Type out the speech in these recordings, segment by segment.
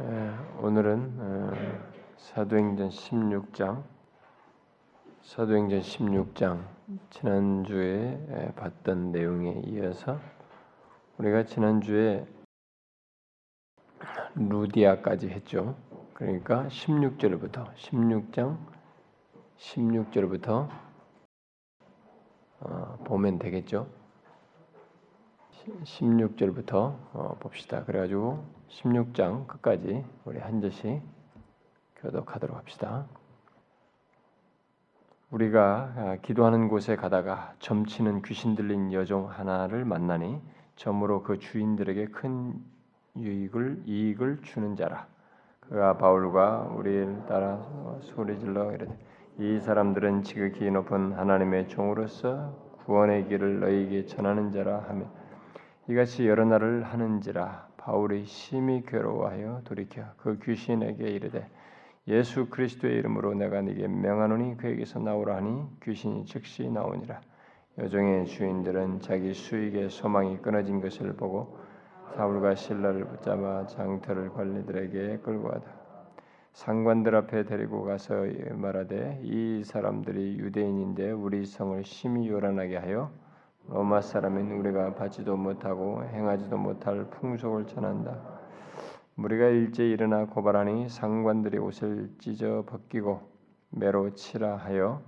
에, 오늘은 어, 사도행전 16장 사도행전 16장 지난주에 에, 봤던 내용에 이어서 우리가 지난주에 루디아까지 했죠. 그러니까 16절부터 16장 16절부터 어, 보면 되겠죠. 16절부터 어, 봅시다. 그래가지고 16장 끝까지 우리 한 절씩 교독하도록 합시다. 우리가 아, 기도하는 곳에 가다가 점치는 귀신 들린 여종 하나를 만나니 점으로 그 주인들에게 큰 유익을 이익을 주는 자라. 그가 바울과 우리를 따라 소리질러 이르되 이 사람들은 지극히 높은 하나님의 종으로서 구원의 길을 너희에게 전하는 자라 하며 이같이 여러 날을 하는지라 바울이 심히 괴로워하여 돌이켜 그 귀신에게 이르되 예수 그리스도의 이름으로 내가 네게 명하노니 그에게서 나오라 하니 귀신이 즉시 나오니라. 여종의 주인들은 자기 수익의 소망이 끊어진 것을 보고 사울과 신라를 붙잡아 장터를 관리들에게 끌고 가다. 상관들 앞에 데리고 가서 말하되 이 사람들이 유대인인데 우리 성을 심히 요란하게 하여 로마 사람인 우리가 받지도 못하고 행하지도 못할 풍속을 전한다. 우리가 일제 일어나 고발하니 상관들이 옷을 찢어 벗기고 매로 치라 하여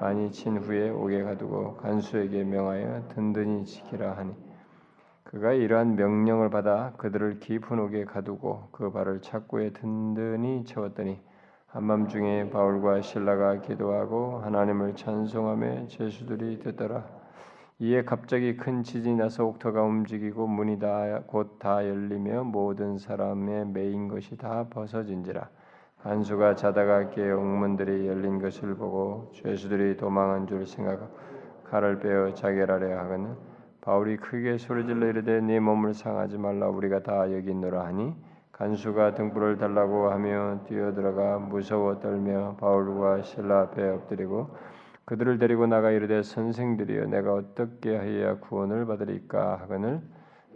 많이 친 후에 옥에 가두고 간수에게 명하여 든든히 지키라 하니 그가 이러한 명령을 받아 그들을 깊은 옥에 가두고 그 발을 착고에 든든히 채웠더니 한밤중에 바울과 신라가 기도하고 하나님을 찬송하며 제수들이 듣더라. 이에 갑자기 큰 지진이 나서 옥터가 움직이고 문이 다곧다 열리며 모든 사람의 메인 것이 다 벗어진지라. 간수가 자다가 깨어 옥문들이 열린 것을 보고 죄수들이 도망한 줄 생각하고 칼을 빼어 자결하려 하거늘 바울이 크게 소리질러 이르되 네 몸을 상하지 말라. 우리가 다 여기 있노라 하니 간수가 등불을 달라고 하며 뛰어들어가 무서워 떨며 바울과 신라 앞에 엎드리고 그들을 데리고 나가 이르되 선생들이여 내가 어떻게 하여야 구원을 받으리까? 하거늘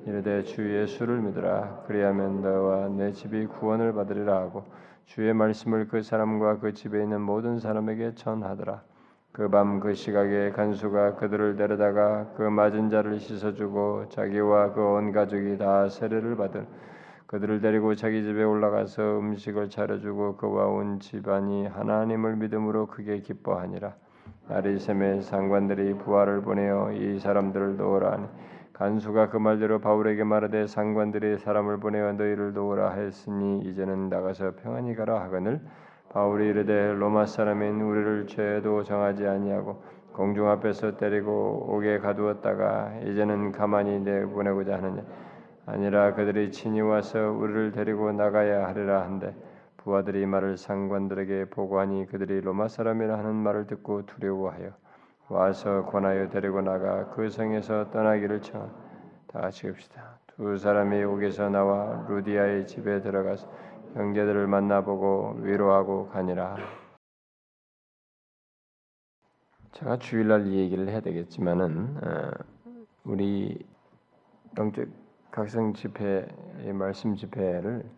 이르되 주 예수를 믿으라. 그리하면 너와 내 집이 구원을 받으리라 하고 주의 말씀을 그 사람과 그 집에 있는 모든 사람에게 전하더라. 그 밤 그 시각에 간수가 그들을 데려다가 그 맞은 자를 씻어주고 자기와 그 온 가족이 다 세례를 받은 그들을 데리고 자기 집에 올라가서 음식을 차려주고 그와 온 집안이 하나님을 믿음으로 크게 기뻐하니라 새매 상관들이 부하를 보내어 이 사람들을 도우라 하니 간수가 그 말대로 바울에게 말하되 상관들이 사람을 보내어 너희를 도우라 하였으니 이제는 나가서 평안히 가라 하거늘 바울이 이르되 로마 사람인 우리를 죄도 정하지 아니하고 공중 앞에서 때리고 옥에 가두었다가 이제는 가만히 내보내고자 하느냐? 아니라 그들이 친히 와서 우리를 데리고 나가야 하리라 한데 부하들이 말을 상관들에게 보고하니 그들이 로마 사람이라 하는 말을 듣고 두려워하여 와서 권하여 데리고 나가 그 성에서 떠나기를 청한 다 같이 읍시다. 두 사람이 옥에서 나와 루디아의 집에 들어가서 형제들을 만나보고 위로하고 가니라. 제가 주일날 이 얘기를 해야 되겠지만은 어, 우리 영적 각성 집회의 말씀 집회를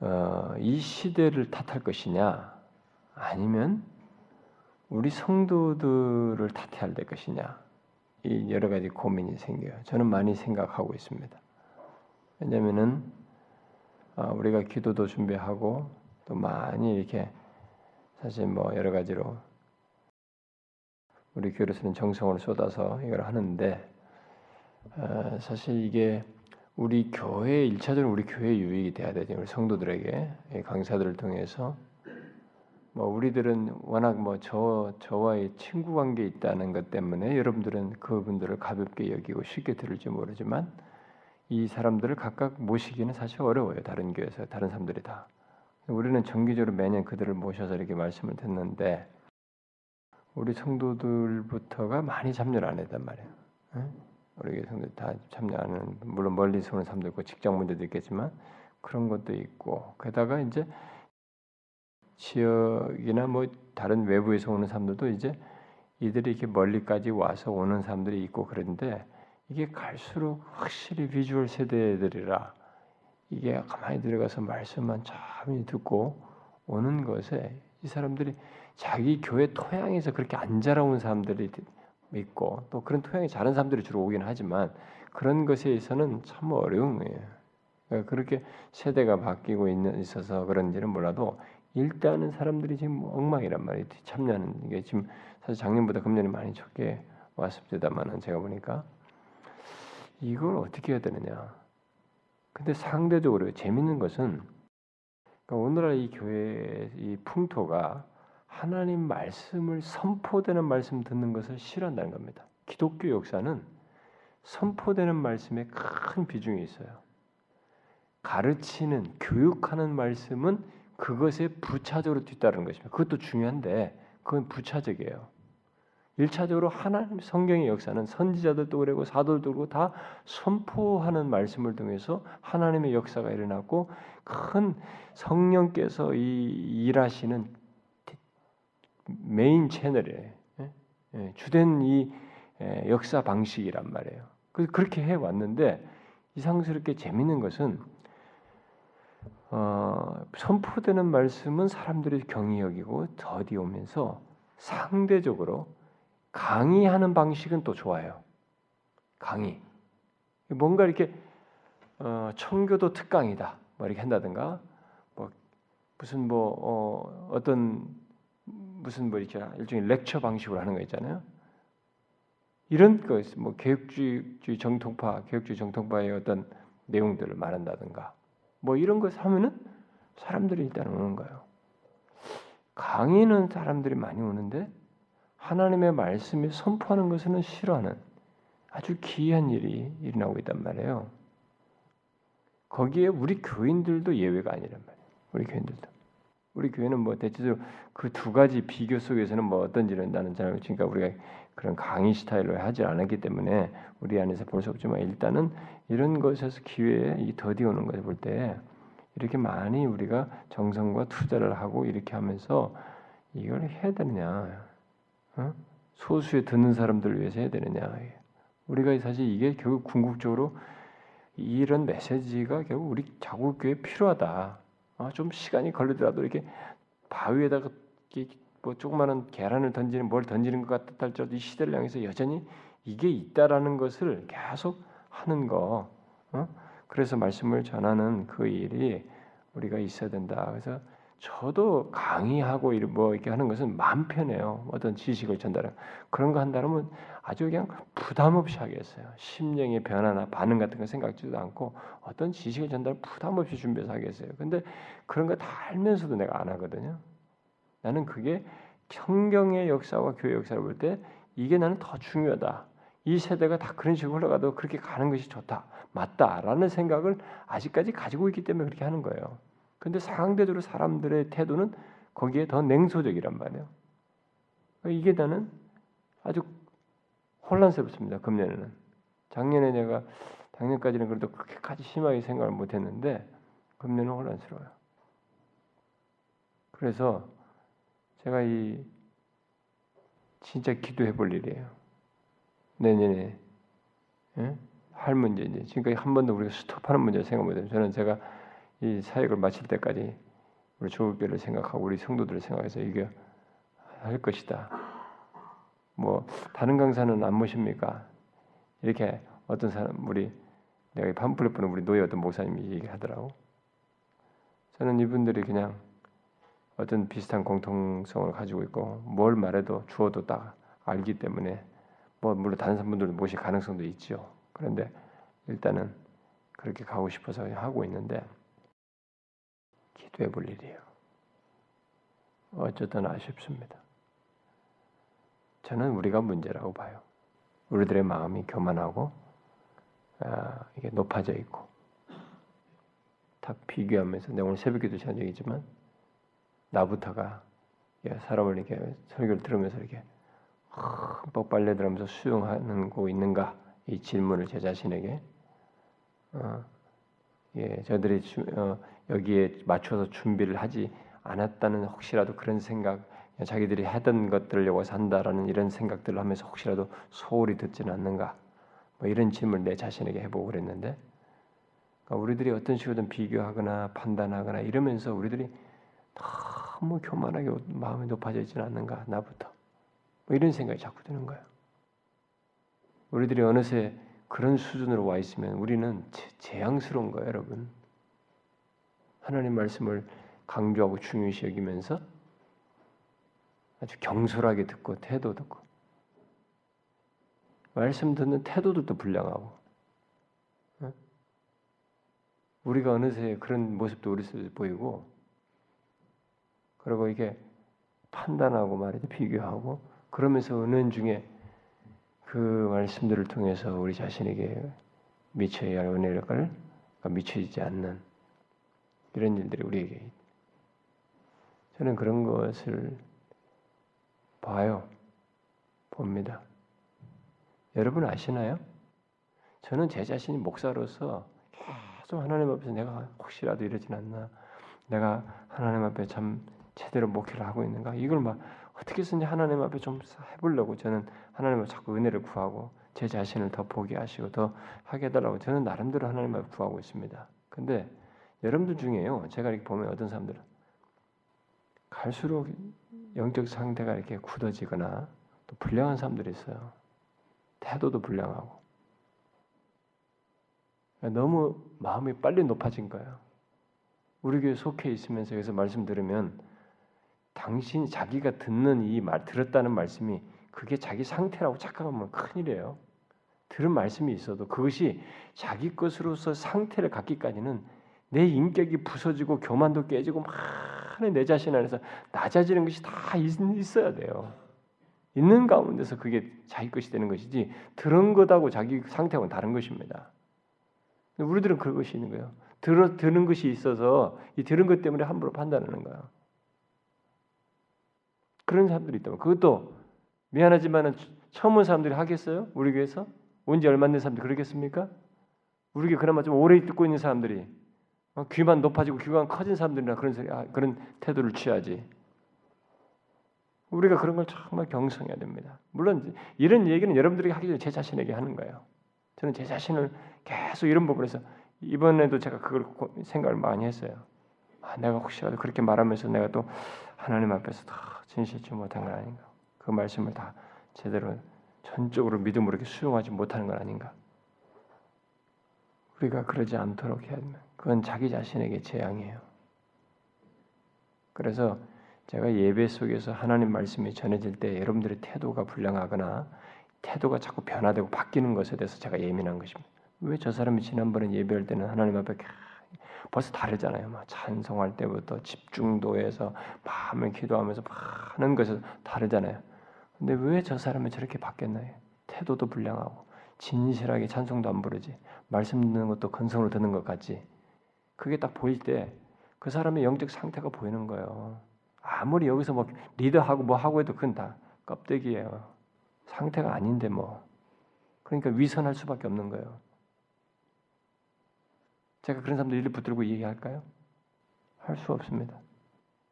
어, 이 시대를 탓할 것이냐 아니면 우리 성도들을 탓해야 될 것이냐 이 여러 가지 고민이 생겨요. 저는 많이 생각하고 있습니다. 왜냐하면은 어, 우리가 기도도 준비하고 또 많이 이렇게 사실 뭐 여러 가지로 우리 교회에서는 정성을 쏟아서 이걸 하는데 어, 사실 이게 우리 교회 일차적으로 우리 교회 유익이 돼야 되죠. 우리 성도들에게 강사들을 통해서 뭐 우리들은 워낙 뭐 저 저와의 친구 관계 있다는 것 때문에 여러분들은 그분들을 가볍게 여기고 쉽게 들을지 모르지만 이 사람들을 각각 모시기는 사실 어려워요. 다른 교회에서 다른 사람들이 다. 우리는 정기적으로 매년 그들을 모셔서 이렇게 말씀을 듣는데 우리 성도들부터가 많이 참여를 안 했단 말이에요. 우리 성도 다 참여하는 물론 멀리서 오는 사람도 있고 직장 문제도 있겠지만 그런 것도 있고. 게다가 이제 지역이나 뭐 다른 외부에서 오는 사람들도 이제 이들이 이렇게 멀리까지 와서 오는 사람들이 있고 그런데 이게 갈수록 확실히 비주얼 세대들이라 이게 가만히 들어가서 말씀만 참히 듣고 오는 것에 이 사람들이 자기 교회 토양에서 그렇게 안 자라온 사람들이 있고 또 그런 토양이 자란 사람들이 주로 오긴 하지만 그런 것에 있어서는 참 어려운 거예요. 그러니까 그렇게 세대가 바뀌고 있는 있어서 그런지는 몰라도 일단은 사람들이 지금 엉망이란 말이에요. 참여하는 게 지금 사실 작년보다 금년에 많이 적게 왔습니다만은 제가 보니까 이걸 어떻게 해야 되느냐. 근데 상대적으로 재밌는 것은 그러니까 오늘날 이 교회 이 풍토가 하나님 말씀을 선포되는 말씀 듣는 것을 싫어한다는 겁니다. 기독교 역사는 선포되는 말씀에 큰 비중이 있어요. 가르치는 교육하는 말씀은 그것에 부차적으로 뒤따르는 것입니다. 그것도 중요한데 그건 부차적이에요. 일차적으로 하나님 성경의 역사는 선지자들도 그러고 사도들도 그러고 다 선포하는 말씀을 통해서 하나님의 역사가 일어났고 큰 성령께서 이 일하시는 메인 채널에 예? 예, 주된 이 예, 역사 방식이란 말이에요. 그래서 그렇게 해 왔는데 이상스럽게 재밌는 것은 어, 선포되는 말씀은 사람들이 경히 여기고 더디 오면서 상대적으로 강의하는 방식은 또 좋아요. 강의. 뭔가 이렇게 어, 청교도 특강이다. 뭐 이렇게 한다든가 뭐 무슨 뭐 어, 어떤 무슨 뭐 이렇게 일종의 렉처 방식으로 하는 거 있잖아요. 이런 것뭐 개혁주의 정통파, 개혁주의 정통파의 어떤 내용들을 말한다든가 뭐 이런 것 하면은 사람들이 일단 오는 거예요. 강의는 사람들이 많이 오는데 하나님의 말씀이 선포하는 것은 싫어하는 아주 기이한 일이 일어나고 있단 말이에요. 거기에 우리 교인들도 예외가 아니란 말이에요. 우리 교인들도. 우리 교회는 뭐 대체적으로 그 두 가지 비교 속에서는 뭐 어떤지는 나는 잘 그러니까 우리가 그런 강의 스타일로 하지 않았기 때문에 우리 안에서 볼 수 없지만 일단은 이런 것에서 기회에 이 더디 오는 것을 볼 때 이렇게 많이 우리가 정성과 투자를 하고 이렇게 하면서 이걸 해야 되느냐 어? 소수에 듣는 사람들을 위해서 해야 되느냐 우리가 사실 이게 결국 궁극적으로 이런 메시지가 결국 우리 자국 교회에 필요하다 어, 좀 시간이 걸리더라도 이렇게 바위에다가 뭐 조그마한 계란을 던지는 뭘 던지는 것 같다 할지라도 이 시대를 향해서 여전히 이게 있다라는 것을 계속 하는 거. 어? 그래서 말씀을 전하는 그 일이 우리가 있어야 된다. 그래서 저도 강의하고 뭐 이렇게 하는 것은 마음 편해요. 어떤 지식을 전달하 그런 거 한다면 아주 그냥 부담 없이 하겠어요. 심령의 변화나 반응 같은 거 생각지도 않고 어떤 지식을 전달 부담 없이 준비해서 하겠어요. 근데 그런 거 다 알면서도 내가 안 하거든요. 나는 그게 성경의 역사와 교회 역사를 볼 때 이게 나는 더 중요하다. 이 세대가 다 그런 식으로 흘러가도 그렇게 가는 것이 좋다, 맞다라는 생각을 아직까지 가지고 있기 때문에 그렇게 하는 거예요. 근데 상대적으로 사람들의 태도는 거기에 더 냉소적이란 말이에요. 이게 나는 아주 혼란스럽습니다. 금년에는 작년에 내가 작년까지는 그래도 그렇게까지 심하게 생각을 못했는데 금년은 혼란스러워요. 그래서 제가 이 진짜 기도해 볼 일이에요. 내년에 예? 할 문제 이제 지금까지 한 번도 우리가 스톱하는 문제를 생각 못해요. 저는 제가 이 사역을 마칠 때까지 우리 조국교를 생각하고 우리 성도들을 생각해서 이게 할 것이다. 뭐 다른 강사는 안 모십니까? 이렇게 어떤 사람 우리 내가 판플렛 보는 우리 노예 어떤 목사님이 얘기하더라고. 저는 이분들이 그냥 어떤 비슷한 공통성을 가지고 있고 뭘 말해도 주어도 딱 알기 때문에 뭐 물론 다른 분들도 모실 가능성도 있죠. 그런데 일단은 그렇게 가고 싶어서 하고 있는데 기도해 볼 일이에요. 어쨌든 아쉽습니다. 저는 우리가 문제라고 봐요. 우리들의 마음이 교만하고 아, 이게 높아져 있고 다 비교하면서 내가 오늘 새벽에도 지한 적이지만 나부터가 사람을 이렇게 설교를 들으면서 이렇게 흠뻑 빨려들면서 수용하는 거 있는가 이 질문을 제 자신에게 어, 예, 저들이 주, 어, 여기에 맞춰서 준비를 하지 않았다는 혹시라도 그런 생각 자기들이 하던 것들을 여기 산다라는 이런 생각들을 하면서 혹시라도 소홀히 듣지는 않는가 뭐 이런 질문을 내 자신에게 해보고 그랬는데 그러니까 우리들이 어떤 식으로든 비교하거나 판단하거나 이러면서 우리들이 너무 교만하게 마음이 높아져 있지는 않는가 나부터 뭐 이런 생각이 자꾸 드는 거예요. 우리들이 어느새 그런 수준으로 와 있으면 우리는 재앙스러운 거예요, 여러분. 하나님 말씀을 강조하고 중요시 여기면서 아주 경솔하게 듣고 태도 듣고 말씀 듣는 태도도 또 불량하고 우리가 어느새 그런 모습도 우리 속에 보이고 그리고 이게 판단하고 말이죠 비교하고 그러면서 은연 중에 그 말씀들을 통해서 우리 자신에게 미쳐야 할 은혜를 미쳐지지 않는 이런 일들이 우리에게 저는 그런 것을 봐요. 봅니다. 여러분 아시나요? 저는 제 자신이 목사로서 계속 하나님 앞에서 내가 혹시라도 이러진 않나, 내가 하나님 앞에 참 제대로 목회를 하고 있는가, 이걸 막 어떻게든지 하나님 앞에 좀 해보려고 저는 하나님을 자꾸 은혜를 구하고 제 자신을 더 보게 하시고 더 하게 해달라고 저는 나름대로 하나님 앞에 구하고 있습니다. 근데 여러분들 중에요, 제가 이렇게 보면 어떤 사람들은 갈수록 영적 상태가 이렇게 굳어지거나 또 불량한 사람들이 있어요. 태도도 불량하고 너무 마음이 빨리 높아진 거예요. 우리 교회 속해 있으면서 여기서 말씀 들으면 당신 자기가 듣는 이 말 들었다는 말씀이 그게 자기 상태라고 착각하면 큰일이에요. 들은 말씀이 있어도 그것이 자기 것으로서 상태를 갖기까지는 내 인격이 부서지고 교만도 깨지고 많은 내 자신 안에서 낮아지는 것이 다 있어야 돼요. 있는 가운데서 그게 자기 것이 되는 것이지 들은 것하고 자기 상태하고는 다른 것입니다. 우리들은 그런 것이 있는 거예요. 들어 드는 것이 있어서 이 들은 것 때문에 함부로 판단하는 거야. 그런 사람들이 있다면 그것도 미안하지만은 처음 온 사람들이 하겠어요? 우리 교회에서 온지 얼마 된 사람들이 그러겠습니까? 우리 교회 그나마 좀 오래 듣고 있는 사람들이 어, 귀만 높아지고 귀가 커진 사람들이나 그런 소리, 아, 그런 태도를 취하지. 우리가 그런 걸 정말 경성해야 됩니다. 물론 이런 얘기는 여러분들에게 하기 전에 제 자신에게 하는 거예요. 저는 제 자신을 계속 이런 부분에서 이번에도 제가 그걸 생각을 많이 했어요. 아, 내가 혹시라도 그렇게 말하면서 내가 또 하나님 앞에서 더 진실치 못한 건 아닌가? 그 말씀을 다 제대로 전적으로 믿음으로 이렇게 수용하지 못하는 건 아닌가? 우리가 그러지 않도록 해야 됩니다. 그건 자기 자신에게 재앙이에요. 그래서 제가 예배 속에서 하나님 말씀이 전해질 때 여러분들의 태도가 불량하거나 태도가 자꾸 변화되고 바뀌는 것에 대해서 제가 예민한 것입니다. 왜 저 사람이 지난번에 예배할 때는 하나님 앞에 벌써 다르잖아요. 막 찬송할 때부터 집중도에서 밤을 기도하면서 많은 것에서 다르잖아요. 근데 왜 저 사람이 저렇게 바뀌었나요? 태도도 불량하고 진실하게 찬송도 안 부르지 말씀 듣는 것도 건성으로 듣는 것 같지 그게 딱 보일 때 그 사람의 영적 상태가 보이는 거예요. 아무리 여기서 뭐 리더하고 뭐 하고 해도 그건 다 껍데기예요. 상태가 아닌데 뭐. 그러니까 위선할 수밖에 없는 거예요. 제가 그런 사람들 일을 붙들고 얘기할까요? 할 수 없습니다.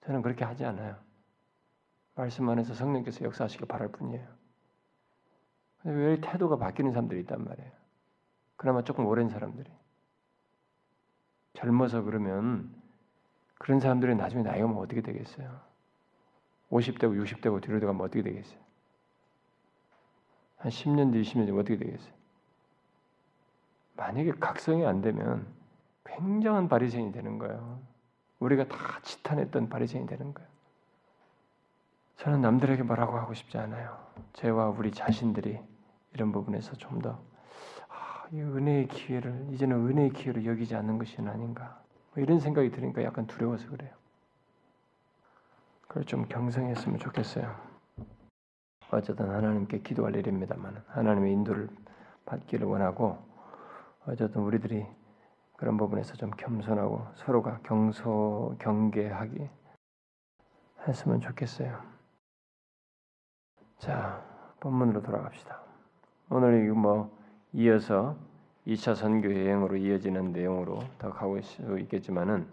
저는 그렇게 하지 않아요. 말씀 안에서 성령께서 역사하시길 바랄 뿐이에요. 근데 왜 태도가 바뀌는 사람들이 있단 말이에요. 그나마 조금 오랜 사람들이. 젊어서 그러면 그런 사람들이 나중에 나이가 면 어떻게 되겠어요? 50대고 60대고 뒤로 가면 어떻게 되겠어요? 한 10년 뒤, 20년 뒤 어떻게 되겠어요? 만약에 각성이 안 되면 굉장한 바리새인이 되는 거예요. 우리가 다 지탄했던 바리새인이 되는 거예요. 저는 남들에게 뭐라고 하고 싶지 않아요. 저와 우리 자신들이 이런 부분에서 좀더 아, 은혜의 기회를 이제는 은혜의 기회를 여기지 않는 것이 아닌가 뭐 이런 생각이 드니까 약간 두려워서 그래요. 그걸 좀 경성했으면 좋겠어요. 어쨌든 하나님께 기도할 일입니다만 하나님의 인도를 받기를 원하고 어쨌든 우리들이 그런 부분에서 좀 겸손하고 서로가 경소 경계하기 했으면 좋겠어요. 자, 본문으로 돌아갑시다. 오늘 뭐 이어서 2차 선교 여행으로 이어지는 내용으로 더 가고 수 있겠지만은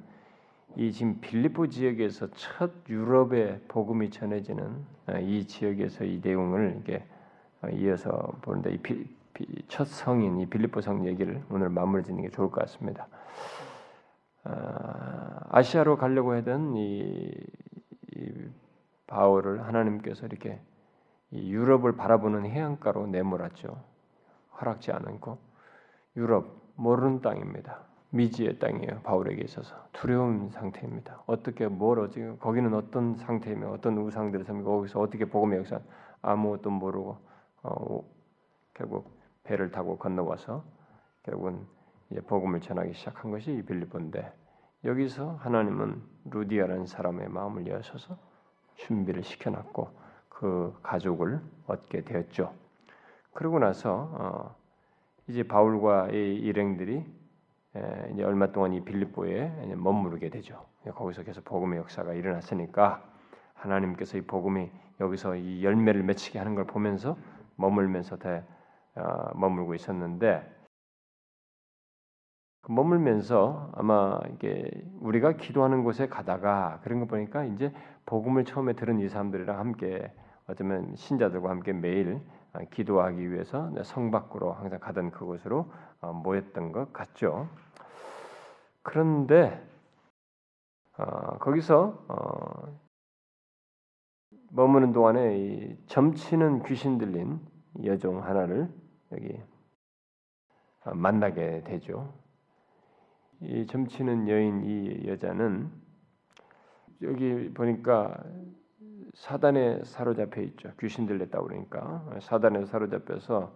이 지금 빌리포 지역에서 첫 유럽의 복음이 전해지는 아, 이 지역에서 이 내용을 이게 아, 이어서 보는데 이 첫 성인 이 빌리포 성 얘기를 오늘 마무리 짓는 게 좋을 것 같습니다. 아, 아시아로 가려고 하던 이, 이 바울을 하나님께서 이렇게 이 유럽을 바라보는 해안가로 내몰았죠. 허락지 않고 유럽 모르는 땅입니다. 미지의 땅이에요. 바울에게 있어서 두려운 상태입니다. 어떻게 뭘 어찌 거기는 어떤 상태이며 어떤 우상들을 섬기고 거기서 어떻게 복음의 역사 아무것도 모르고 어, 결국 배를 타고 건너와서 결국은 이제 복음을 전하기 시작한 것이 이 빌립보인데 여기서 하나님은 루디아라는 사람의 마음을 여셔서 준비를 시켜놨고 그 가족을 얻게 되었죠. 그러고 나서 어, 이제 바울과 이 일행들이 이제 얼마 동안 이 빌립보에 머무르게 되죠. 거기서 계속 복음의 역사가 일어났으니까 하나님께서 이 복음이 여기서 이 열매를 맺히게 하는 걸 보면서 머물면서 대, 어, 머물고 있었는데 그 머물면서 아마 이게 우리가 기도하는 곳에 가다가 그런 거 보니까 이제 복음을 처음에 들은 이 사람들이랑 함께 어쩌면 신자들과 함께 매일 어, 기도하기 위해서 성 밖으로 항상 가던 그곳으로 어, 모였던 것 같죠. 그런데 어, 거기서 어, 머무는 동안에 이 점치는 귀신 들린 여종 하나를 여기 어, 만나게 되죠. 이 점치는 여인 이 여자는 여기 보니까 사단에 사로잡혀 있죠. 귀신 들렸다 그러니까 사단에 사로잡혀서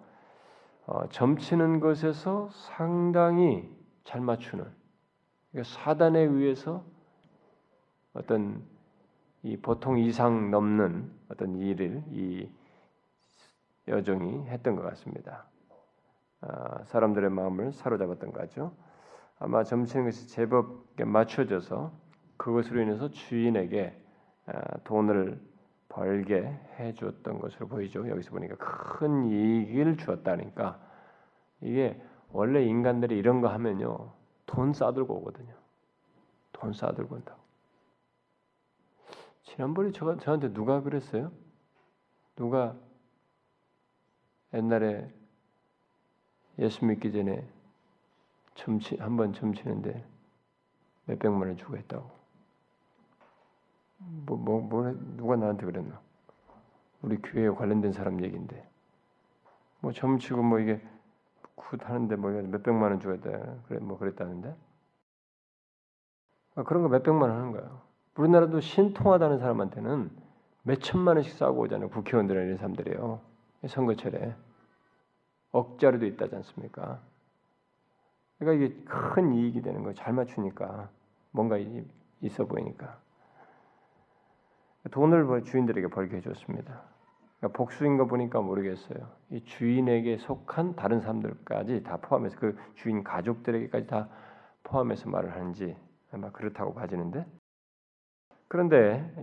어, 점치는 것에서 상당히 잘 맞추는 그러니까 사단에 의해서 어떤 이 보통 이상 넘는 어떤 일을 이 여종이 했던 것 같습니다. 아, 사람들의 마음을 사로잡았던 거죠. 아마 점치는 것이 제법 맞춰져서 그것으로 인해서 주인에게 아, 돈을 벌게 해주었던 것으로 보이죠. 여기서 보니까 큰 이익을 주었다니까 이게 원래 인간들이 이런 거 하면요 돈 싸들고 오거든요. 돈 싸들고 온다고. 지난번에 저, 저한테 누가 그랬어요? 누가 옛날에 예수 믿기 전에 점치 한번 점치는데 몇 백만 원 주고 했다고. 뭐, 뭐, 뭐, 누가 나한테 그랬나? 우리 교회에 관련된 사람 얘기인데. 뭐, 점치고 뭐 이게 굿 하는데 뭐 몇 백만 원 줘야 돼. 그래, 뭐 그랬다는데. 아, 그런 거 몇 백만 원 하는 거야. 우리나라도 신통하다는 사람한테는 몇 천만 원씩 싸고 오잖아요. 국회의원들 이런 사람들이요. 선거철에. 억짜리도 있다지 않습니까? 그러니까 이게 큰 이익이 되는 거잘 맞추니까 뭔가 있어 보이니까. 돈을 주인들에게 벌게 해줬습니다. 그러니까 복수인 거 보니까 모르겠어요. 이 주인에게 속한 다른 사람들까지 다 포함해서 그 주인 가족들에게까지 다 포함해서 말을 하는지 아마 그렇다고 봐지는데 그런데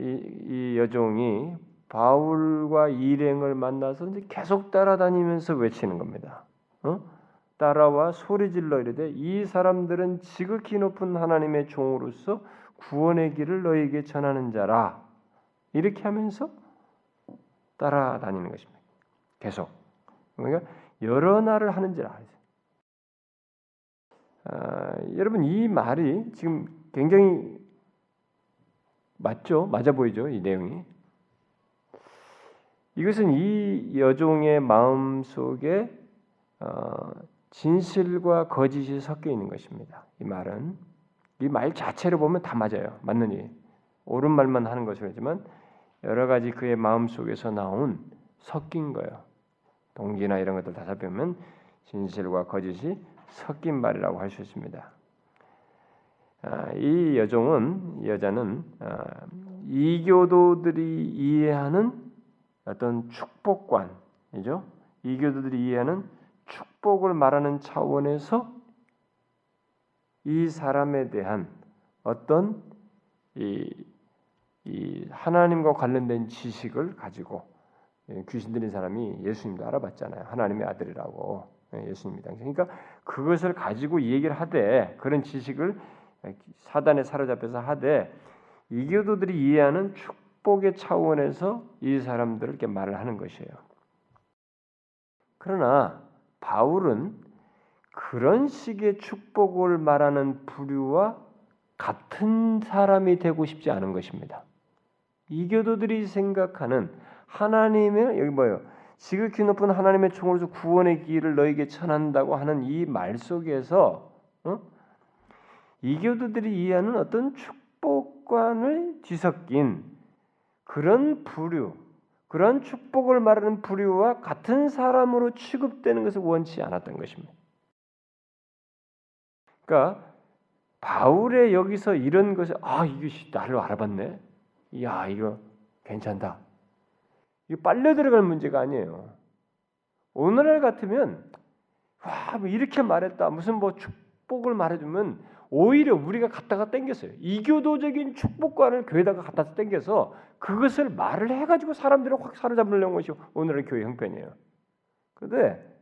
이, 이 여종이 바울과 일행을 만나서 이제 계속 따라다니면서 외치는 겁니다. 어? 따라와 소리질러 이르되 이 사람들은 지극히 높은 하나님의 종으로서 구원의 길을 너에게 전하는 자라 이렇게 하면서 따라다니는 것입니다. 계속 그러니까 여러 날을 하는지라. 아, 여러분 이 말이 지금 굉장히 맞죠? 맞아 보이죠? 이 내용이. 이것은 이 여종의 마음 속에 어, 진실과 거짓이 섞여 있는 것입니다. 이 말은 이 말 자체를 보면 다 맞아요. 맞는 일. 옳은 말만 하는 것이지만 여러 가지 그의 마음 속에서 나온 섞인 거예요. 동기나 이런 것들 다 살펴보면 진실과 거짓이 섞인 말이라고 할 수 있습니다. 아, 이 여종은 이 여자는 아, 이교도들이 이해하는 어떤 축복관이죠. 이교도들이 이해하는 축복을 말하는 차원에서 이 사람에 대한 어떤 이, 이 하나님과 관련된 지식을 가지고 예, 귀신 들린 사람이 예수님도 알아봤잖아요. 하나님의 아들이라고 예, 예수님이 당시. 그러니까 그것을 가지고 얘기를 하되 그런 지식을 사단에 사로잡혀서 하되 이교도들이 이해하는 축 복의 차원에서 이 사람들을 이렇게 말을 하는 것이에요. 그러나 바울은 그런 식의 축복을 말하는 부류와 같은 사람이 되고 싶지 않은 것입니다. 이교도들이 생각하는 하나님의 여기 뭐예요? 지극히 높은 하나님의 총으로서 구원의 길을 너에게 전한다고 하는 이 말 속에서 어? 이교도들이 이해하는 어떤 축복관을 뒤섞인 그런 부류, 그런 축복을 말하는 부류와 같은 사람으로 취급되는 것을 원치 않았던 것입니다. 그러니까 바울의 여기서 이런 것을 아 이것이 나를 알아봤네. 야 이거 괜찮다. 이거 빨려 들어갈 문제가 아니에요. 오늘날 같으면 와 뭐 이렇게 말했다 무슨 뭐 축복을 말해주면 오히려 우리가 갖다가 땡겼어요. 이교도적인 축복관을 교회다가 갖다서 땡겨서 그것을 말을 해가지고 사람들을 확 사로잡으려는 것이 오늘의 교회 형편이에요. 그런데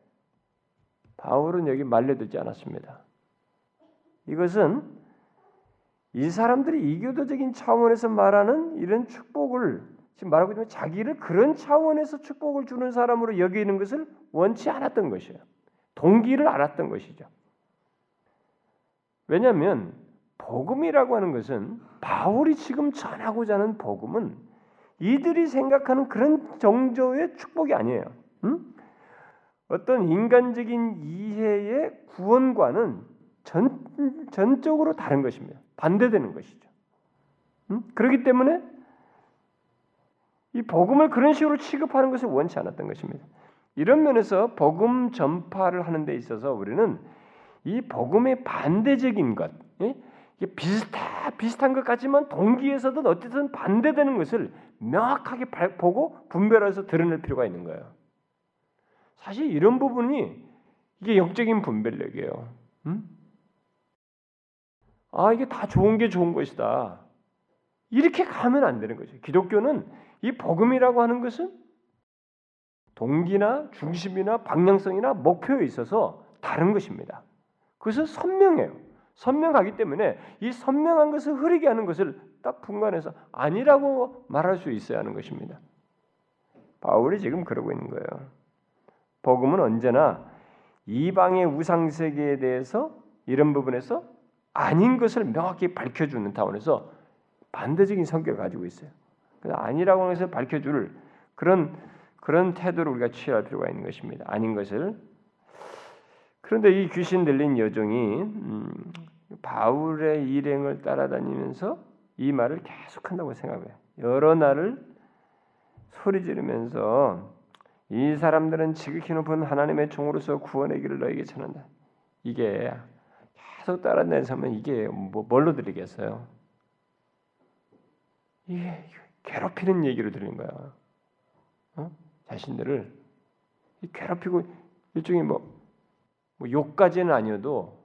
바울은 여기 말려들지 않았습니다. 이것은 이 사람들이 이교도적인 차원에서 말하는 이런 축복을 지금 말하고 있지만 자기를 그런 차원에서 축복을 주는 사람으로 여기는 것을 원치 않았던 것이에요. 동기를 알았던 것이죠. 왜냐하면 복음이라고 하는 것은 바울이 지금 전하고자 하는 복음은 이들이 생각하는 그런 정도의 축복이 아니에요. 응? 어떤 인간적인 이해의 구원과는 전, 전적으로 다른 것입니다. 반대되는 것이죠. 응? 그렇기 때문에 이 복음을 그런 식으로 취급하는 것을 원치 않았던 것입니다. 이런 면에서 복음 전파를 하는 데 있어서 우리는 이 복음의 반대적인 것, 예? 비슷하, 비슷한 것 같지만 동기에서든 어쨌든 반대되는 것을 명확하게 보고 분별해서 드러낼 필요가 있는 거예요. 사실 이런 부분이 이게 영적인 분별력이에요. 음? 아 이게 다 좋은 게 좋은 것이다. 이렇게 가면 안 되는 거죠. 기독교는 이 복음이라고 하는 것은 동기나 중심이나 방향성이나 목표에 있어서 다른 것입니다. 그것은 선명해요. 선명하기 때문에 이 선명한 것을 흐리게 하는 것을 딱 분간해서 아니라고 말할 수 있어야 하는 것입니다. 바울이 지금 그러고 있는 거예요. 복음은 언제나 이방의 우상 세계에 대해서 이런 부분에서 아닌 것을 명확히 밝혀주는 타원에서 반대적인 성격을 가지고 있어요. 그래서 아니라고 것을 밝혀줄 그런 그런 태도를 우리가 취할 필요가 있는 것입니다. 아닌 것을 그런데 이 귀신 들린 여종이 음, 바울의 일행을 따라다니면서 이 말을 계속한다고 생각해요. 여러 날을 소리 지르면서 이 사람들은 지극히 높은 하나님의 종으로서 구원의 길을 너에게 전한다. 이게 계속 따라다니는 사람은 이게 뭐 뭘로 들리겠어요? 이게 괴롭히는 얘기로 들리는 거야. 어? 자신들을 괴롭히고 일종의 뭐 뭐 욕까지는 아니어도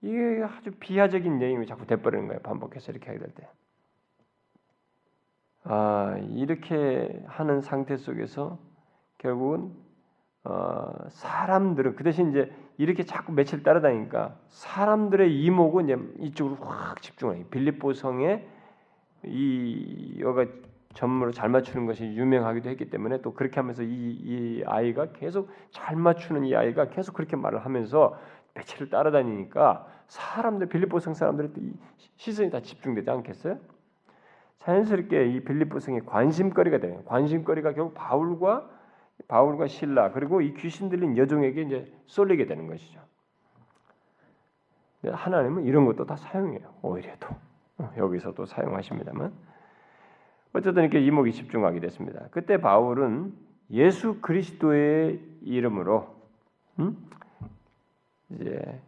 이게 아주 비하적인 내용이 자꾸 돼버리는 거예요. 반복해서 이렇게 하게 될 때. 아 이렇게 하는 상태 속에서 결국은 어, 사람들은 그 대신 이제 이렇게 자꾸 며칠 따라다니까 사람들의 이목은 이제 이쪽으로 확 집중해요. 빌립보 성에 이 여가 전무로 잘 맞추는 것이 유명하기도 했기 때문에 또 그렇게 하면서 이, 이 아이가 계속 잘 맞추는 이 아이가 계속 그렇게 말을 하면서 며칠을 따라다니니까 사람들 빌립보 성 사람들의 시선이 다 집중되지 않겠어요? 자연스럽게 이 빌립보 성이 관심거리가 돼요. 관심거리가 결국 바울과 바울과 신라 그리고 이 귀신 들린 여종에게 이제 쏠리게 되는 것이죠. 하나님은 이런 것도 다 사용해요. 오히려도 어, 여기서도 사용하십니다만. 어쨌든 이렇게 이목이 집중하게 됐습니다. 그때 바울은 예수 그리스도의 이름으로 음? 이제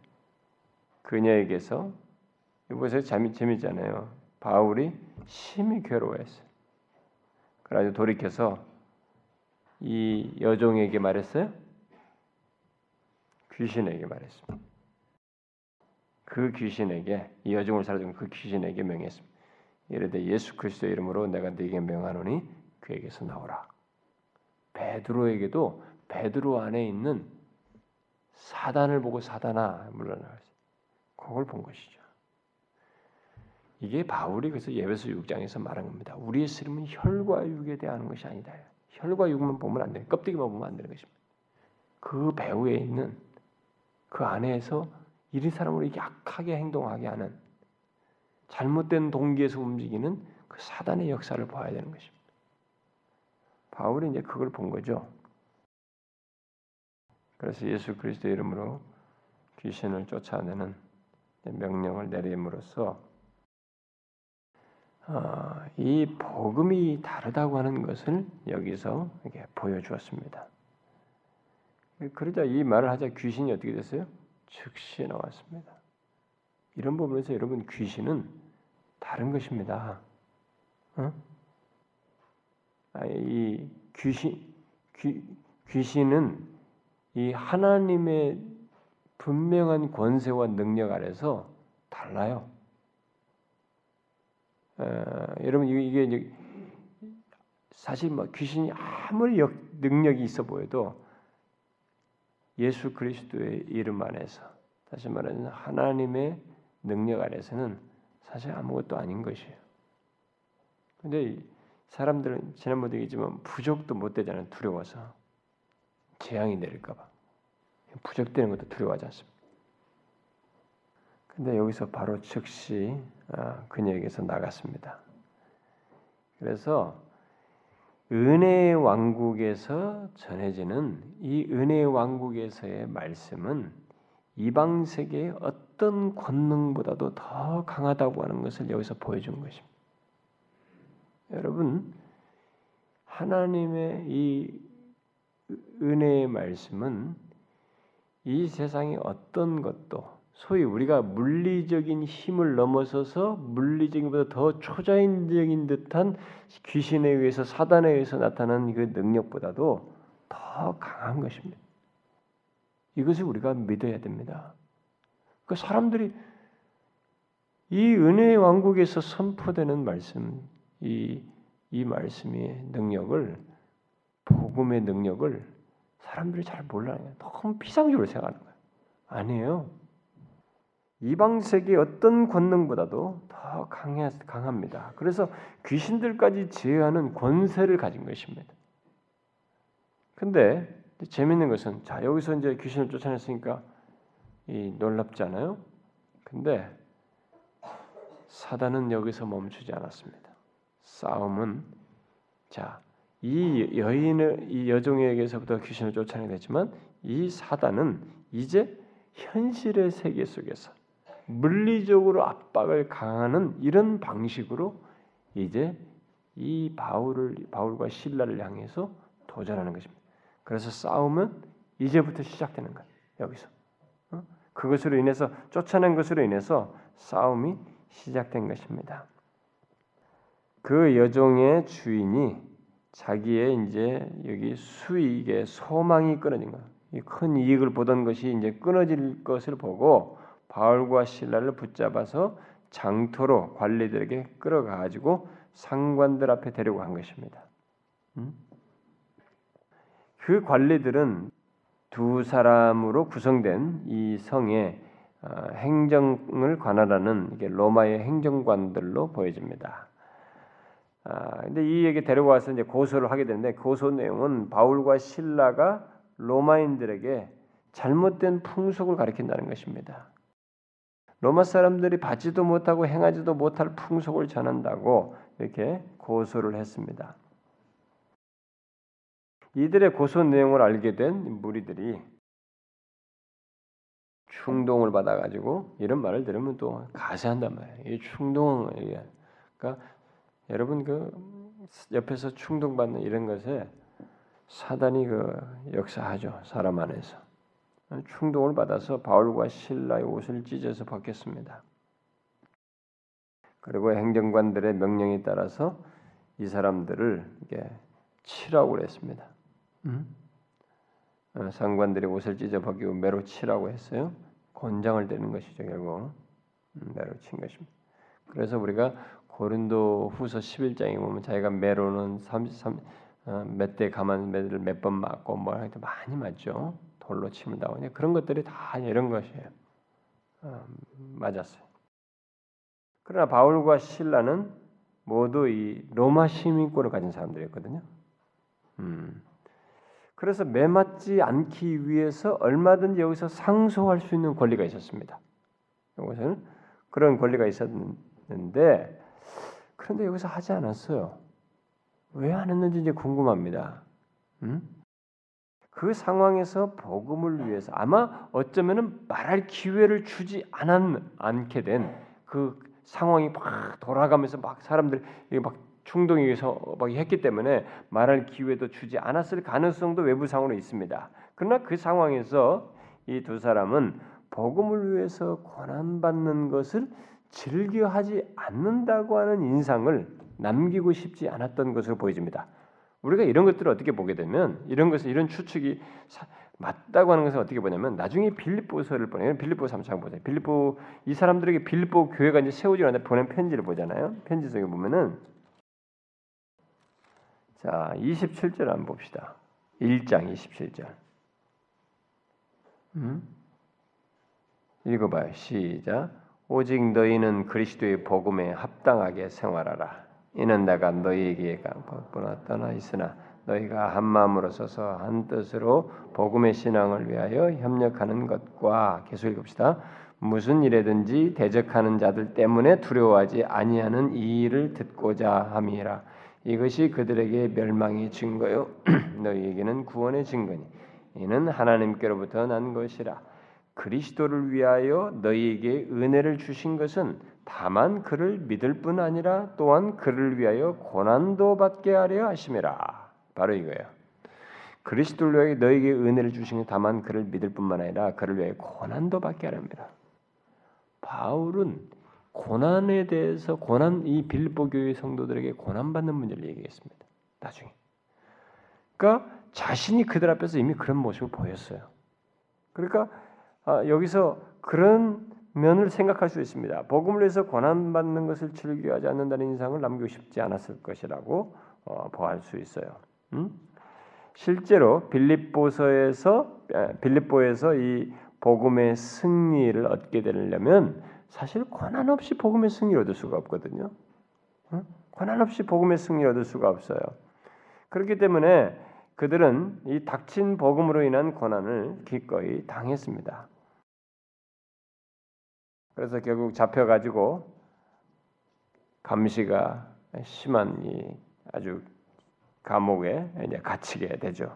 그녀에게서 이곳에 재미 재미잖아요. 바울이 심히 괴로워했어요. 그래서 돌이켜서 이 여종에게 말했어요. 귀신에게 말했습니다. 그 귀신에게 이 여종을 사로잡은 그 귀신에게 명했습니다. 이르되 예수 그리스도의 이름으로 내가 네게 명하노니 그에게서 나오라. 베드로에게도 베드로 안에 있는 사단을 보고 사단아 물러나라. 그걸 본 것이죠. 이게 바울이 그래서 예배서 6장에서 말한 겁니다. 우리의 쓰림은 혈과 육에 대한 것이 아니다. 혈과 육만 보면 안 돼. 껍데기만 보면 안 되는 것입니다. 그 배후에 있는 그 안에서 이리 사람으로 약하게 행동하게 하는 잘못된 동기에서 움직이는 그 사단의 역사를 봐야 되는 것입니다. 바울이 이제 그걸 본 거죠. 그래서 예수 그리스도 이름으로 귀신을 쫓아내는 명령을 내림으로써 어, 이 복음이 다르다고 하는 것을 여기서 이렇게 보여주었습니다. 그러자 이 말을 하자 귀신이 어떻게 됐어요? 즉시 나왔습니다. 이런 부분에서 여러분 귀신은 다른 것입니다. 어? 이 귀신 귀, 귀신은 이 하나님의 분명한 권세와 능력 아래서 달라요. 어, 여러분 이게 이제 사실 뭐 귀신이 아무리 역, 능력이 있어 보여도 예수 그리스도의 이름 안에서 다시 말하면 하나님의 능력 아래서는 사실 아무것도 아닌 것이에요. 근데 사람들은 지난번에 얘기했지만 부족도 못 되잖아요. 두려워서 재앙이 내릴까 봐 부족되는 것도 두려워하지 않습니다. 근데 여기서 바로 즉시 아, 그녀에게서 나갔습니다. 그래서 은혜의 왕국에서 전해지는 이 은혜의 왕국에서의 말씀은 이방 세계의 어떤 권능보다도 더 강하다고 하는 것을 여기서 보여준 것입니다. 여러분 하나님의 이 은혜의 말씀은 이 세상의 어떤 것도 소위 우리가 물리적인 힘을 넘어서서 물리적인 보다 더 초자연적인 듯한 귀신에 의해서 사단에 의해서 나타나는 그 능력보다도 더 강한 것입니다. 이것을 우리가 믿어야 됩니다. 그 사람들이 이 은혜의 왕국에서 선포되는 말씀, 이, 이 말씀의 능력을, 복음의 능력을 사람들이 잘 몰라요. 너무 피상적으로 생각하는 거예요. 아니에요. 이방 세계 어떤 권능보다도 더 강해, 강합니다. 그래서 귀신들까지 제어하는 권세를 가진 것입니다. 근데 재밌는 것은 자 여기서 이제 귀신을 쫓아냈으니까 이 놀랍잖아요. 근데 사단은 여기서 멈추지 않았습니다. 싸움은 자 이 여인을 이 여종에게서부터 귀신을 쫓아내겠지만 이 사단은 이제 현실의 세계 속에서 물리적으로 압박을 강하는 이런 방식으로 이제 이 바울을 바울과 신라를 향해서 도전하는 것입니다. 그래서 싸움은 이제부터 시작되는 거예요. 여기서 어? 그것으로 인해서 쫓아낸 것으로 인해서 싸움이 시작된 것입니다. 그 여종의 주인이 자기의 이제 여기 수익의 소망이 끊어진 거, 큰 이익을 보던 것이 이제 끊어질 것을 보고 바울과 신라를 붙잡아서 장터로 관리들에게 끌어가지고 상관들 앞에 데리고 간 것입니다. 음? 그 관리들은 두 사람으로 구성된 이 성의 어, 행정을 관할하는 로마의 행정관들로 보여집니다. 아, 근데 이에게 데려와서 이제 고소를 하게 되는데 고소 내용은 바울과 신라가 로마인들에게 잘못된 풍속을 가리킨다는 것입니다. 로마 사람들이 받지도 못하고 행하지도 못할 풍속을 전한다고 이렇게 고소를 했습니다. 이들의 고소 내용을 알게 된 무리들이 충동을 받아가지고 이런 말을 들으면 또 가세한단 말이에요. 이 충동, 그러니까 여러분 그 옆에서 충동받는 이런 것에 사단이 그 역사하죠 사람 안에서. 충동을 받아서 바울과 신라의 옷을 찢어서 벗겼습니다. 그리고 행정관들의 명령에 따라서 이 사람들을 이게 치라고 그랬습니다. 음? 어, 상관들의 옷을 찢어 벗기고 매로 치라고 했어요. 권장을 되는 것이죠 결국 음, 매로 친 것입니다. 그래서 우리가 고린도 후서 11장에 보면 자기가 매로는 33, 어, 가만 매를 몇 번 맞고 뭐 많이 맞죠. 돌로 침을 다오냐 그런 것들이 다 이런 것이에요. 어, 맞았어요. 그러나 바울과 신라는 모두 이 로마 시민권을 가진 사람들이었거든요. 음. 그래서 매맞지 않기 위해서 얼마든지 여기서 상소할 수 있는 권리가 있었습니다. 여기서는 그런 권리가 있었는데 그런데 여기서 하지 않았어요. 왜 안 했는지 이제 궁금합니다. 음? 그 상황에서 복음을 위해서 아마 어쩌면은 말할 기회를 주지 않았, 않게 된 그 상황이 막 돌아가면서 막 사람들 이게 막 충동에서 막 했기 때문에 말할 기회도 주지 않았을 가능성도 외부상으로 있습니다. 그러나 그 상황에서 이 두 사람은 복음을 위해서 고난 받는 것을 즐겨하지 않는다고 하는 인상을 남기고 싶지 않았던 것으로 보여집니다. 우리가 이런 것들을 어떻게 보게 되면 이런 것을 이런 추측이 맞다고 하는 것을 어떻게 보냐면 나중에 빌립보서를 보내요. 빌립보 3장 보세요. 빌립보 이 사람들에게 빌립보 교회가 이제 세워지고 나서 보낸 편지를 보잖아요. 편지 속에 보면은 자, 27절 한번 봅시다. 1장 27절. 음? 읽어봐요. 시작. 오직 너희는 그리스도의 복음에 합당하게 생활하라. 이는 내가 너희에게 보나 떠나 있으나 너희가 한 마음으로 서서 한 뜻으로 복음의 신앙을 위하여 협력하는 것과 계속 읽읍시다. 무슨 일에든지 대적하는 자들 때문에 두려워하지 아니하는 이 일을 듣고자 함이라. 이것이 그들에게 멸망의 증거요 너희에게는 구원의 증거니 이는 하나님께로부터 난 것이라. 그리스도를 위하여 너희에게 은혜를 주신 것은 다만 그를 믿을 뿐 아니라 또한 그를 위하여 고난도 받게 하려 하심이라. 바로 이거예요. 그리스도를 위하여 너에게 은혜를 주신 것 다만 그를 믿을 뿐만 아니라 그를 위하여 고난도 받게 하렵니다. 바울은 고난에 대해서 고난 이 빌립보 교회 성도들에게 고난 받는 문제를 얘기했습니다. 나중에. 그러니까 자신이 그들 앞에서 이미 그런 모습을 보였어요. 그러니까 아, 여기서 그런 면을 생각할 수 있습니다. 복음을 위해서 고난 받는 것을 즐겨하지 않는다는 인상을 남기고 싶지 않았을 것이라고 어, 보할 수 있어요. 음? 실제로 빌립보서에서 빌립보에서 이 복음의 승리를 얻게 되려면 사실 고난 없이 복음의 승리를 얻을 수가 없거든요. 어? 고난 없이 복음의 승리를 얻을 수가 없어요. 그렇기 때문에 그들은 이 닥친 복음으로 인한 고난을 기꺼이 당했습니다. 그래서 결국 잡혀가지고 감시가 심한 이 아주 감옥에 이제 갇히게 되죠.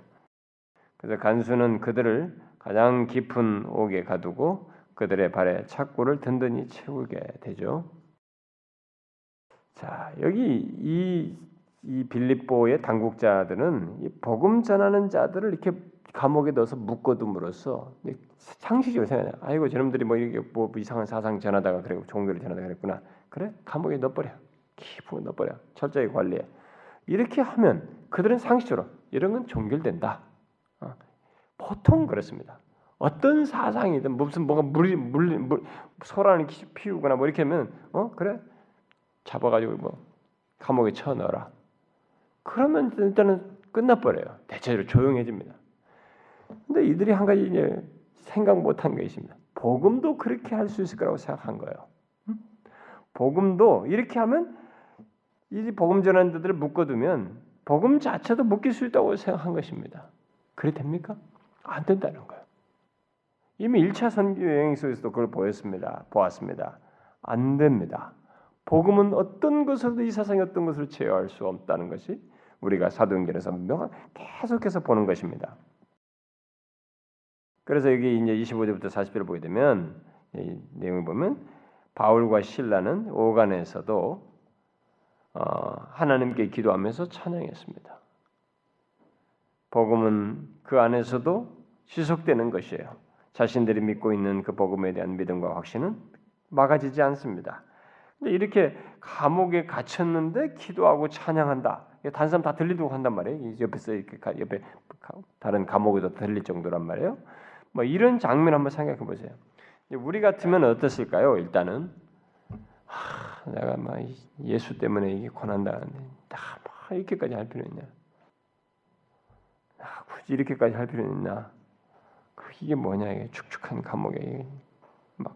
그래서 간수는 그들을 가장 깊은 옥에 가두고 그들의 발에 착고를 든든히 채우게 되죠. 자 여기 이, 이 빌립보의 당국자들은 이 복음 전하는 자들을 이렇게 감옥에 넣어서 묶어둠으로써 상식적으로 생각해. 아이고 저놈들이 뭐 이렇게 뭐 이상한 사상 전하다가 그래 종교를 전하다가 그랬구나. 그래 감옥에 넣어버려. 깊이 넣어버려. 철저히 관리해. 이렇게 하면 그들은 상식적으로 이런 건 종결된다. 어. 보통 그렇습니다. 어떤 사상이든 무슨 뭐가 물, 물, 물 소란을 피우거나 뭐 이렇게 하면 어 그래 잡아가지고 뭐 감옥에 쳐 넣어라. 그러면 일단은 끝나버려요. 대체로 조용해집니다. 근데 이들이 한 가지 이제 생각 못한 게 있습니다. 복음도 그렇게 할 수 있을 거라고 생각한 거예요. 복음도 이렇게 하면 이 복음 전하는 자들을 묶어두면 복음 자체도 묶일 수 있다고 생각한 것입니다. 그래 됩니까? 안 된다는 거예요. 이미 1차 선교 여행 속에서도 그걸 보였습니다. 보았습니다. 안 됩니다. 복음은 어떤 것으로도 이 세상의 어떤 것으로 제어할 수 없다는 것이 우리가 사도행전에서 명확 계속해서 보는 것입니다. 그래서 여기 이제 25절부터 40절을 보게 되면 이 내용을 보면 바울과 신라는 오간에서도 어, 하나님께 기도하면서 찬양했습니다. 복음은 그 안에서도 지속되는 것이에요. 자신들이 믿고 있는 그 복음에 대한 믿음과 확신은 막아지지 않습니다. 근데 이렇게 감옥에 갇혔는데 기도하고 찬양한다. 단사람 다 들리도록 한단 말이에요. 옆에서 이렇게 옆에 다른 감옥에도 들릴 정도란 말이에요. 뭐 이런 장면 한번 생각해 보세요. 우리 같으면 어떻을까요? 일단은 하, 내가 막 예수 때문에 이게 고난 당하는데 다 이렇게까지 할 필요 있냐? 아, 굳이 이렇게까지 할 필요 있나? 그 이게 뭐냐 이게 축축한 감옥에 막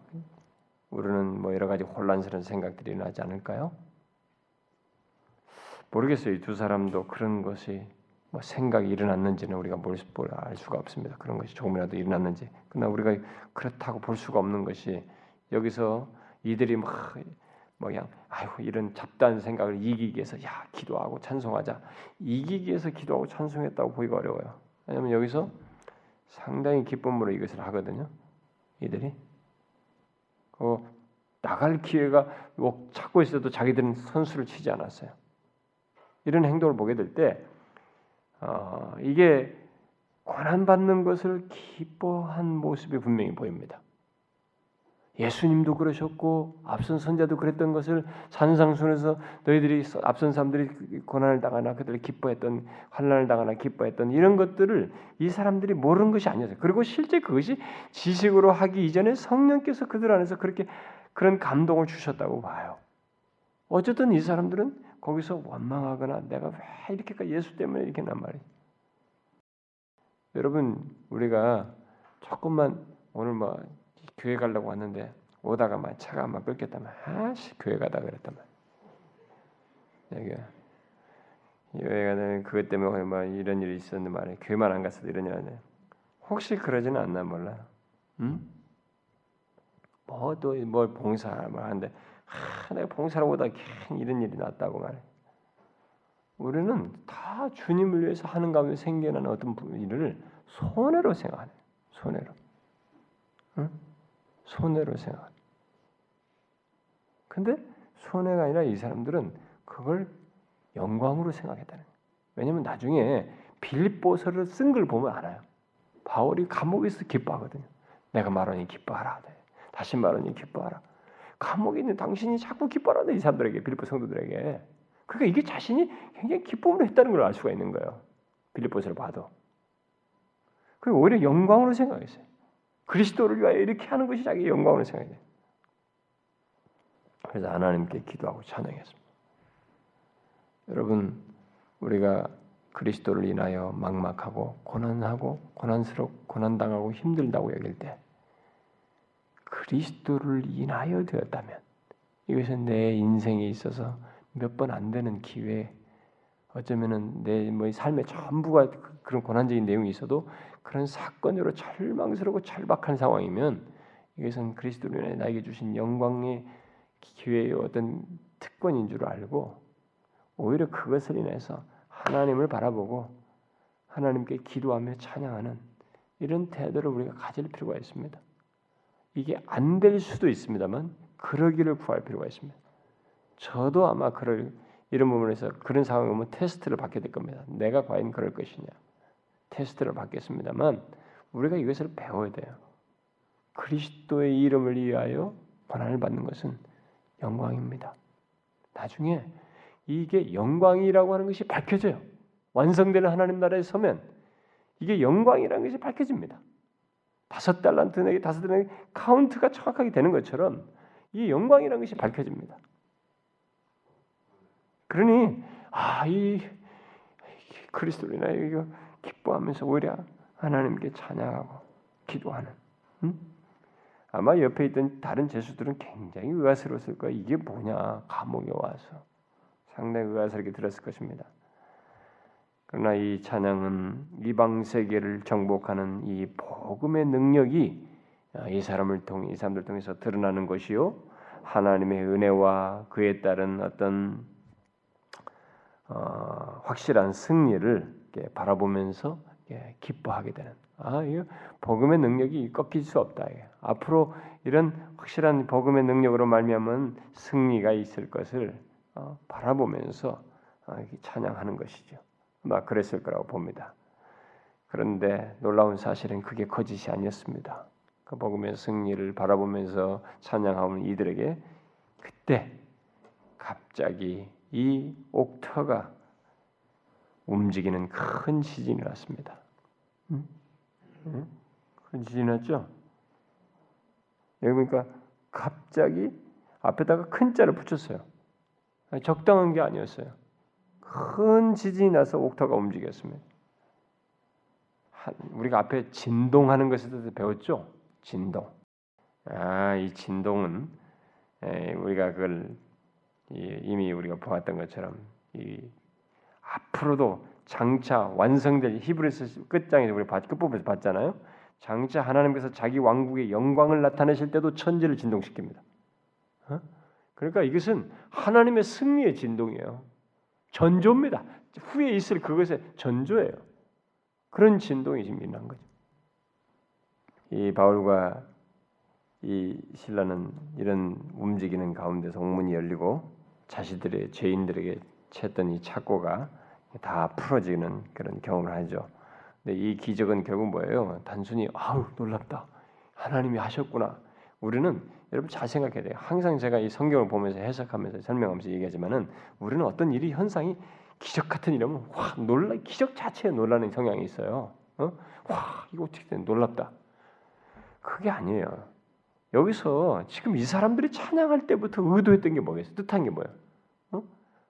우리는 뭐 여러 가지 혼란스러운 생각들이 나지 않을까요? 모르겠어요. 이 두 사람도 그런 것이 뭐 생각이 일어났는지는 우리가 뭘 알 수가 없습니다. 그런 것이 조금이라도 일어났는지. 그러나 우리가 그렇다고 볼 수가 없는 것이 여기서 이들이 막 뭐야 아이고 이런 잡다한 생각을 이기기 위해서 야 기도하고 찬송하자 이기기 위해서 기도하고 찬송했다고 보기가 어려워요. 왜냐하면 여기서 상당히 기쁨으로 이것을 하거든요. 이들이 그 나갈 기회가 찾고 있어도 자기들은 선수를 치지 않았어요. 이런 행동을 보게 될때 어, 이게 고난 받는 것을 기뻐한 모습이 분명히 보입니다. 예수님도 그러셨고 앞선 선자도 그랬던 것을 산상순에서 너희들이 앞선 사람들이 고난을 당하나 그들이 기뻐했던 환난을 당하나 기뻐했던 이런 것들을 이 사람들이 모르는 것이 아니었어요. 그리고 실제 그것이 지식으로 하기 이전에 성령께서 그들 안에서 그렇게 그런 감동을 주셨다고 봐요. 어쨌든 이 사람들은 거기서 원망하거나 내가 왜 이렇게까지 예수 때문에 이렇게 난 말이. 여러분 우리가 조금만 오늘 뭐 교회 가려고 왔는데 오다가 막 차가 막 뺏겼다면 아씨 교회 가다 그랬다만 여기 교회 가다 그것 때문에 뭐 이런 일이 있었는데 말이야. 교회만 안 갔어도 이런 일 하네 혹시 그러지는 않나 몰라. 응? 뭐또 뭘 봉사 뭐 하는데. 아, 내가 봉사를 보다 이런 일이 났다고 말해 우리는 다 주님을 위해서 하는 가운데 생겨나는 어떤 일을 손해로 생각하네. 손해로. 응? 손해로 생각. 근데 손해가 아니라 이 사람들은 그걸 영광으로 생각했다는 거예요. 왜냐하면 나중에 빌립보서를 쓴 걸 보면 알아요. 바울이 감옥에 서 기뻐하거든요. 내가 말하니 기뻐하라. 다시 말하니 기뻐하라. 감옥에 있는 당신이 자꾸 기뻐하라. 이 사람들에게 빌립보 성도들에게. 그러니까 이게 자신이 굉장히 기쁨으로 했다는 걸 알 수가 있는 거예요. 빌립보서를 봐도. 그리고 오히려 영광으로 생각했어요. 그리스도를 위하여 이렇게 하는 것이 자기 영광으로 생각해요. 그래서 하나님께 기도하고 찬양했습니다. 여러분 우리가 그리스도를 인하여 막막하고 고난하고 고난스럽고 고난당하고 힘들다고 여길 때 그리스도를 인하여 되었다면 이것은 내 인생에 있어서 몇 번 안 되는 기회 어쩌면은 내 뭐 삶의 전부가 그런 고난적인 내용이 있어도 그런 사건으로 절망스럽고 절박한 상황이면 이것은 그리스도로 인해 나에게 주신 영광의 기회의 어떤 특권인 줄 알고 오히려 그것을 인해서 하나님을 바라보고 하나님께 기도하며 찬양하는 이런 태도를 우리가 가질 필요가 있습니다. 이게 안 될 수도 있습니다만 그러기를 구할 필요가 있습니다. 저도 아마 그럴 이런 부분에서 그런 상황이 오면 테스트를 받게 될 겁니다. 내가 과연 그럴 것이냐. 테스트를 받겠습니다만 우리가 이것을 배워야 돼요. 그리스도의 이름을 위하여 고난을 받는 것은 영광입니다. 나중에 이게 영광이라고 하는 것이 밝혀져요. 완성되는 하나님 나라에 서면 이게 영광이라는 것이 밝혀집니다. 다섯 달란트 내게 다섯 달란트 카운트가 정확하게 되는 것처럼 이 영광이라는 것이 밝혀집니다. 그러니 아이 그리스도로 인하여 이거 기뻐하면서 오히려 하나님께 찬양하고 기도하는. 응? 아마 옆에 있던 다른 제수들은 굉장히 의아스러웠을 거야. 이게 뭐냐? 감옥에 와서 상당히 의아스럽게 들었을 것입니다. 그러나 이 찬양은 이방 세계를 정복하는 이 복음의 능력이 이 사람을 통해 이 사람들 통해서 드러나는 것이요 하나님의 은혜와 그에 따른 어떤 어, 확실한 승리를 바라보면서 기뻐하게 되는 아, 이 복음의 능력이 꺾일 수 없다. 앞으로 이런 확실한 복음의 능력으로 말미암은 승리가 있을 것을 어, 바라보면서 어, 찬양하는 것이죠. 막 그랬을 거라고 봅니다. 그런데 놀라운 사실은 그게 거짓이 아니었습니다. 그 복음의 승리를 바라보면서 찬양하는 이들에게 그때 갑자기 이 옥터가 움직이는 큰 지진이 났습니다. 큰 지진이 났죠? 여기 보니까 갑자기 앞에다가 큰 자를 붙였어요. 적당한 게 아니었어요. 큰 지진이 나서 옥터가 움직였습니다. 우리가 앞에 진동하는 것에 대해서 배웠죠? 진동. 아, 이 진동은 우리가 그걸 이미 우리가 보았던 것처럼 이 앞으로도 장차 완성될 히브리서 끝장에서 우리 봤- 끝부분에서 봤잖아요. 장차 하나님께서 자기 왕국의 영광을 나타내실 때도 천지를 진동시킵니다. 어? 그러니까 이것은 하나님의 승리의 진동이에요. 전조입니다. 후에 있을 그것의 전조예요. 그런 진동이 지금 일어난 거죠. 이 바울과 이 신라는 이런 움직이는 가운데서 옥문이 열리고 자신들의 죄인들에게 챘던 이 착고가 다 풀어지는 그런 경험을 하죠. 근데 이 기적은 결국 뭐예요? 단순히 아우 놀랍다. 하나님이 하셨구나. 우리는 여러분 잘 생각해야 돼요. 항상 제가 이 성경을 보면서 해석하면서 설명하면서 얘기하지만은 우리는 어떤 일이 현상이 기적 같은 일이면 와 놀라 기적 자체에 놀라는 성향이 있어요. 어? 와 이거 어떻게 된 놀랍다. 그게 아니에요. 여기서 지금 이 사람들이 찬양할 때부터 의도했던 게 뭐겠어요? 뜻한 게 뭐예요? 어?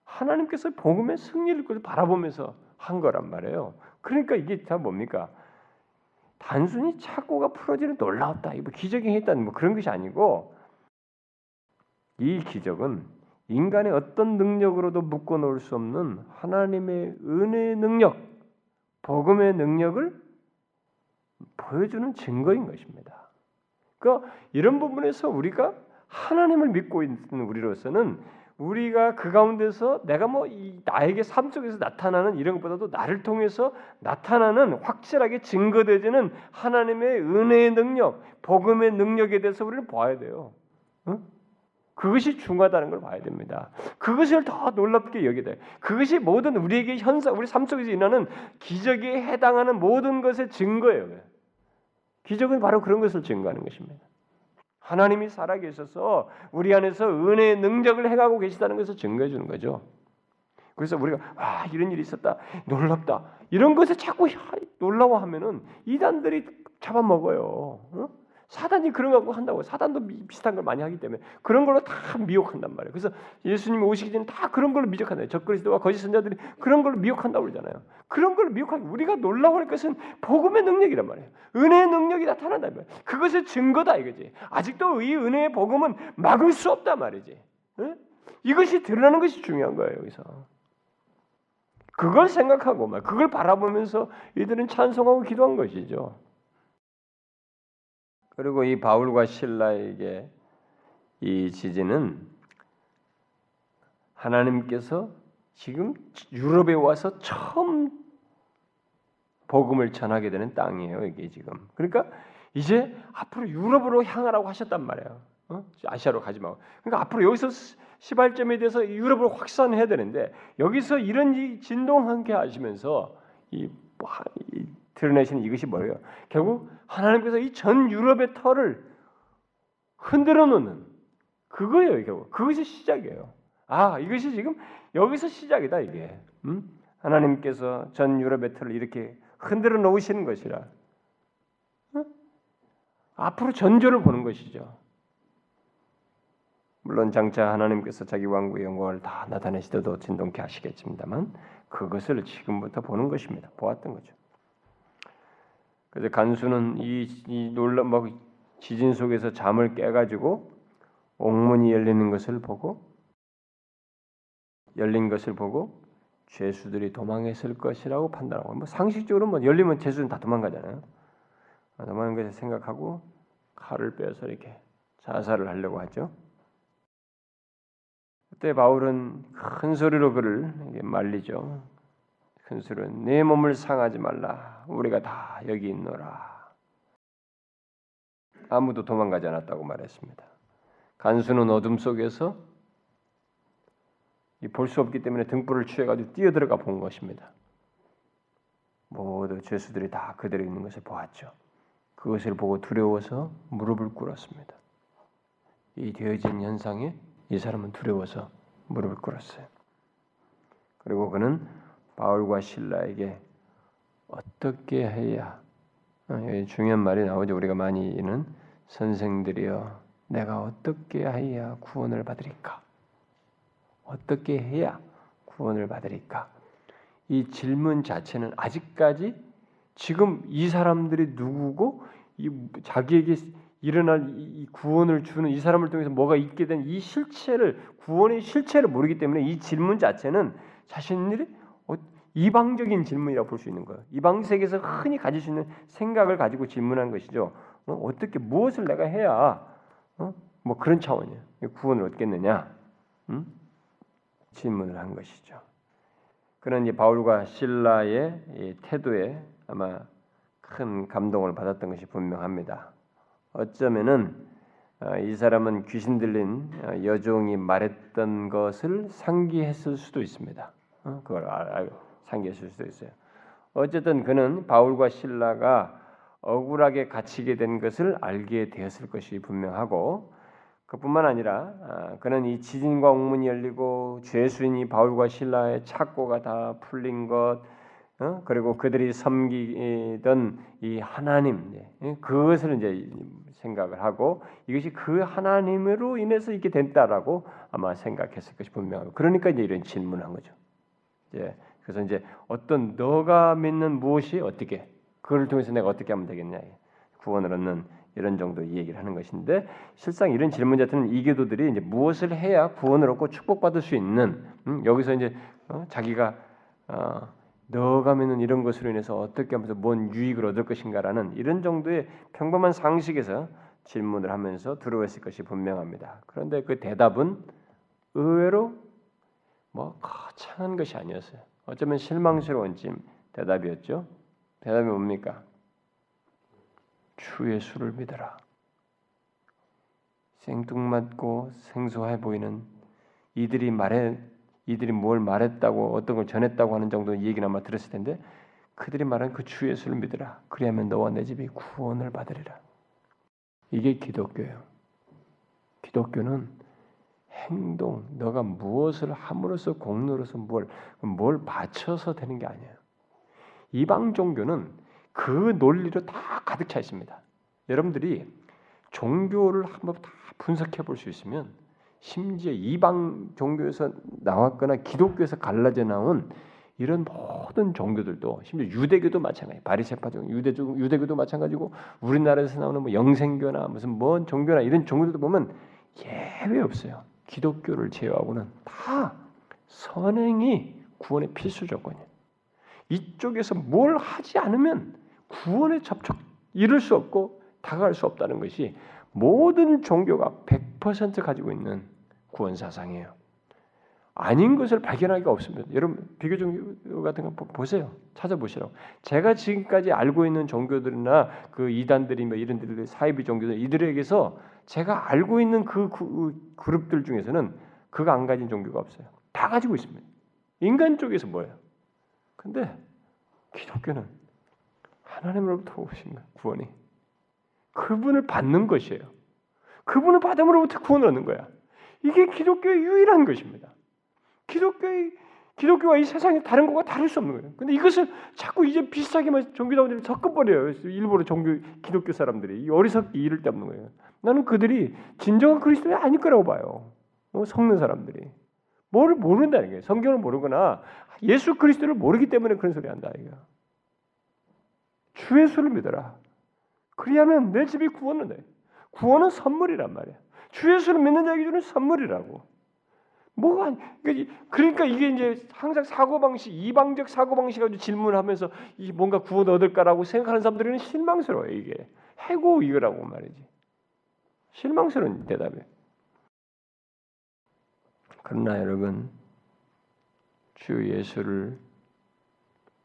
하나님께서 복음의 승리를 바라보면서 한 거란 말이에요. 그러니까 이게 다 뭡니까? 단순히 착고가 풀어지는 놀라웠다. 이거 기적이 했다는 뭐 그런 것이 아니고 이 기적은 인간의 어떤 능력으로도 묶어 놓을 수 없는 하나님의 은혜의 능력, 복음의 능력을 보여주는 증거인 것입니다. 그러니까 이런 부분에서 우리가 하나님을 믿고 있는 우리로서는 우리가 그 가운데서 내가 뭐이 나에게 삶 속에서 나타나는 이런 것보다도 나를 통해서 나타나는 확실하게 증거되지는 하나님의 은혜의 능력, 복음의 능력에 대해서 우리는 봐야 돼요. 응? 그것이 중요하다는 걸 봐야 됩니다. 그것을 더 놀랍게 여기야 돼. 그것이 모든 우리에게 현상, 우리 삶 속에서 일어나는 기적에 해당하는 모든 것의 증거예요. 기적은 바로 그런 것을 증거하는 것입니다. 하나님이 살아계셔서 우리 안에서 은혜의 능력을 행하고 계시다는 것을 증거해 주는 거죠. 그래서 우리가 아 이런 일이 있었다 놀랍다 이런 것에 자꾸 놀라워하면은 이단들이 잡아먹어요. 어? 사단이 그런 거 한다고 사단도 비슷한 걸 많이 하기 때문에 그런 걸로 다 미혹한단 말이에요. 그래서 예수님이 오시기 전에 다 그런 걸로 미혹한다. 적그리스도와 거짓 선자들이 그런 걸로 미혹한다고 그러잖아요. 그런 걸로 미혹하기 우리가 놀라워할 것은 복음의 능력이란 말이에요. 은혜의 능력이 나타난단 말이에요. 그것의 증거다 이거지. 아직도 이 은혜의 복음은 막을 수 없다 말이지. 에? 이것이 드러나는 것이 중요한 거예요 여기서. 그걸 생각하고 막 그걸 바라보면서 이들은 찬송하고 기도한 것이죠. 그리고 이 바울과 신라에게 이 지진은 하나님께서 지금 유럽에 와서 처음 복음을 전하게 되는 땅이에요. 이게 지금. 그러니까 이제 앞으로 유럽으로 향하라고 하셨단 말이에요. 어? 아시아로 가지 말고. 그러니까 앞으로 여기서 시발점에 대해서 유럽으로 확산해야 되는데 여기서 이런 이 진동하게 하시면서 이, 이 드러내시는 이것이 뭐예요? 결국 하나님께서 이 전 유럽의 털을 흔들어 놓는 그거예요, 결국. 그것이 시작이에요. 아, 이것이 지금 여기서 시작이다, 이게. 음? 하나님께서 전 유럽의 털을 이렇게 흔들어 놓으시는 것이라. 어? 앞으로 전조를 보는 것이죠. 물론 장차 하나님께서 자기 왕국의 영광을 다 나타내시더도 진동케 하시겠습니다만 그것을 지금부터 보는 것입니다. 보았던 거죠. 그래서 간수는 이, 이 놀라 막 지진 속에서 잠을 깨가지고 옥문이 열리는 것을 보고 열린 것을 보고 죄수들이 도망했을 것이라고 판단하고 뭐 상식적으로 뭐 열리면 죄수는 다 도망가잖아요. 도망간 것을 생각하고 칼을 빼서 이렇게 자살을 하려고 하죠. 그때 바울은 큰 소리로 그를 말리죠. 큰 소리로 내 몸을 상하지 말라. 우리가 다 여기 있노라. 아무도 도망가지 않았다고 말했습니다. 간수는 어둠 속에서 볼 수 없기 때문에 등불을 취해가지고 뛰어들어가 본 것입니다. 모두 죄수들이 다 그대로 있는 것을 보았죠. 그것을 보고 두려워서 무릎을 꿇었습니다. 이 되어진 현상에 이 사람은 두려워서 무릎을 꿇었어요. 그리고 그는 바울과 신라에게 어떻게 해야 어, 중요한 말이 나오죠. 우리가 많이 있는 선생들이여 내가 어떻게 해야 구원을 받으리까? 어떻게 해야 구원을 받으리까? 이 질문 자체는 아직까지 지금 이 사람들이 누구고 이 자기에게 일어날 이 구원을 주는 이 사람을 통해서 뭐가 있게 된 이 실체를 구원의 실체를 모르기 때문에 이 질문 자체는 자신들이 어, 이방적인 질문이라고 볼 수 있는 거예요. 이방 세계에서 흔히 가질 수 있는 생각을 가지고 질문한 것이죠. 어? 떻게 무엇을 내가 해야 어? 뭐 그런 차원이에요. 구원을 얻겠느냐? 음? 질문을 한 것이죠. 그런 이 바울과 신라의 태도에 아마 큰 감동을 받았던 것이 분명합니다. 어쩌면은 어, 이 사람은 귀신 들린 어, 여종이 말했던 것을 상기했을 수도 있습니다. 어, 그걸 상기했을 수도 있어요. 어쨌든 그는 바울과 신라가 억울하게 갇히게 된 것을 알게 되었을 것이 분명하고 그뿐만 아니라 아, 그는 이 지진과 옥문이 열리고 죄수인이 바울과 신라의 착고가 다 풀린 것 어? 그리고 그들이 섬기던 이 하나님 예, 그것을 이제 생각을 하고 이것이 그 하나님으로 인해서 있게 됐다라고 아마 생각했을 것이 분명하고 그러니까 이제 이런 질문을 한 거죠. 이제 그래서 이제 어떤 너가 믿는 무엇이 어떻게 그걸 통해서 내가 어떻게 하면 되겠냐 구원을 얻는 이런 정도 얘기를 하는 것인데 실상 이런 질문 자체는 이교도들이 이제 무엇을 해야 구원을 얻고 축복받을 수 있는 음, 여기서 이제 어, 자기가 어, 너가면은 이런 것으로 인해서 어떻게 하면서 뭔 유익을 얻을 것인가라는 이런 정도의 평범한 상식에서 질문을 하면서 들어왔을 것이 분명합니다. 그런데 그 대답은 의외로 뭐 거창한 것이 아니었어요. 어쩌면 실망스러운 찜 대답이었죠. 대답이 뭡니까? 주 예수를 믿어라. 생뚱맞고 생소해 보이는 이들이 말해 이들이 뭘 말했다고 어떤 걸 전했다고 하는 정도 얘기는 아마 들었을 텐데 그들이 말한 그 주 예수를 믿으라. 그리하면 너와 내 집이 구원을 받으리라. 이게 기독교예요. 기독교는 행동, 너가 무엇을 함으로써 공로로서 뭘, 뭘 바쳐서 되는 게 아니에요. 이방 종교는 그 논리로 다 가득 차 있습니다. 여러분들이 종교를 한번 다 분석해 볼 수 있으면 심지어 이방 종교에서 나왔거나 기독교에서 갈라져 나온 이런 모든 종교들도 심지어 유대교도 마찬가지. 바리새파 종 유대 유대교도 마찬가지고 우리나라에서 나오는 뭐 영생교나 무슨 뭔 종교나 이런 종교들도 보면 예외 없어요. 기독교를 제외하고는 다 선행이 구원의 필수 조건이에요. 이쪽에서 뭘 하지 않으면 구원의 접촉 이룰 수 없고 다가갈 수 없다는 것이 모든 종교가 100% 가지고 있는 구원 사상이에요. 아닌 것을 발견하기가 없습니다. 여러분 비교 종교 같은 거 보세요. 찾아보시라고. 제가 지금까지 알고 있는 종교들이나 그 이단들이 뭐 이런 들 사이비 종교들 이들에게서 제가 알고 있는 그 그룹들 중에서는 그가 안 가진 종교가 없어요. 다 가지고 있습니다. 인간 쪽에서 뭐예요? 근데 기독교는 하나님으로부터 오신 구원이 그분을 받는 것이에요. 그분을 받음으로부터 구원을 얻는 거야. 이게 기독교의 유일한 것입니다. 기독교의 기독교와 이 세상에 다른 것과 다를 수 없는 거예요. 근데 이것을 자꾸 이제 비슷하게만 종교다운들이 섞어버려요. 일부러 종교 기독교 사람들이 어리석기 이를 데 없는 거예요. 나는 그들이 진정한 그리스도이 아닐 거라고 봐요. 어, 섞는 사람들이 뭘 모른다는 거예요. 성경을 모르거나 예수 그리스도를 모르기 때문에 그런 소리 한다 이거. 주 예수를 믿어라. 그리하면 내 집이 구원을 돼. 구원은 선물이란 말이야. 주 예수를 믿는 자에게 주는 선물이라고. 뭐가 그러니까, 그러니까 이게 이제 항상 사고 방식 이방적 사고 방식 가지고 질문하면서 이 뭔가 구원 얻을까라고 생각하는 사람들은 실망스러워요 이게 해고 이거라고 말이지 실망스러운 대답이에요. 그러나 여러분 주 예수를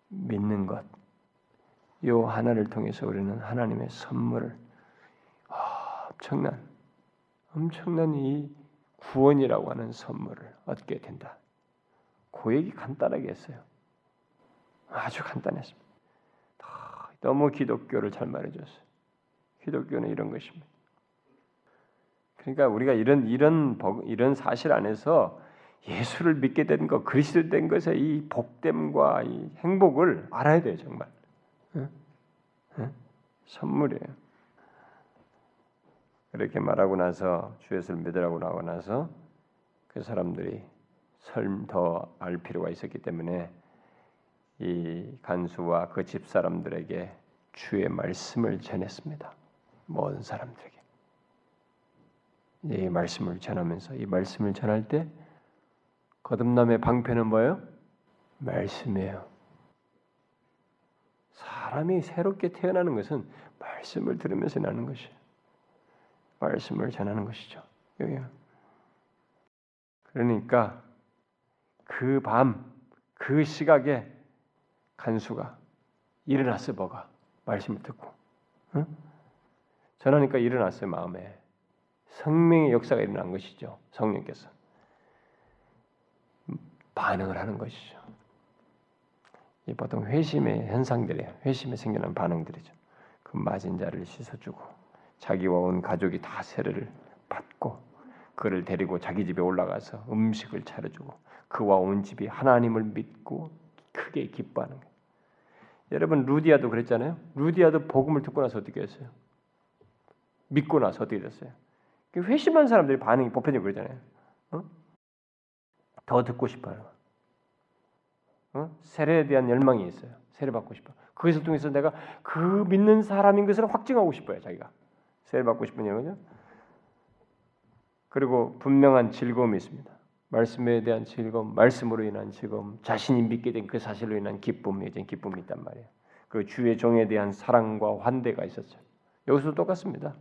믿는 것, 요 하나를 통해서 우리는 하나님의 선물을 엄청난 엄청난 이 구원이라고 하는 선물을 얻게 된다. 그 얘기 간단하게 했어요. 아주 간단했습니다. 너무 기독교를 잘 말해줬어요. 기독교는 이런 것입니다. 그러니까 우리가 이런 이런 이런 사실 안에서 예수를 믿게 된 것, 그리스도 된 것의 이 복됨과 이 행복을 알아야 돼요, 정말. 응? 응? 선물이에요. 그렇게 말하고 나서 주 예수를 믿으라고 나고 나서 그 사람들이 설 더 알 필요가 있었기 때문에 이 간수와 그 집 사람들에게 주의 말씀을 전했습니다. 모든 사람들에게 이 말씀을 전하면서 이 말씀을 전할 때 거듭남의 방패는 뭐예요? 말씀이에요. 사람이 새롭게 태어나는 것은 말씀을 들으면서 나는 것이에요. 말씀을 전하는 것이죠. 그러니까 그 밤, 그 시각에 간수가 일어났어 뭐가 말씀을 듣고 응? 전하니까 일어났어요 마음에 성명의 역사가 일어난 것이죠 성령께서 반응을 하는 것이죠. 이 보통 회심의 현상들이에요. 회심에 생겨난 반응들이죠. 그 맞은 자를 씻어주고 자기와 온 가족이 다 세례를 받고 그를 데리고 자기 집에 올라가서 음식을 차려주고 그와 온 집이 하나님을 믿고 크게 기뻐하는 거예요. 여러분 루디아도 그랬잖아요. 루디아도 복음을 듣고 나서 어떻게 했어요? 믿고 나서 어떻게 됐어요? 회심한 사람들이 반응이 보편적으로 그러잖아요. 어? 더 듣고 싶어요. 어? 세례에 대한 열망이 있어요. 세례 받고 싶어. 그것을 통해서 내가 그 믿는 사람인 것을 확증하고 싶어요. 자기가 세례 받고 싶은 거죠. 그리고 분명한 즐거움이 있습니다. 말씀에 대한 즐거움, 말씀으로 인한 즐거움, 자신이 믿게 된 그 사실로 인한 기쁨이 이제 기쁨이 있단 말이에요. 그 주의 종에 대한 사랑과 환대가 있었죠. 여기서 똑같습니다.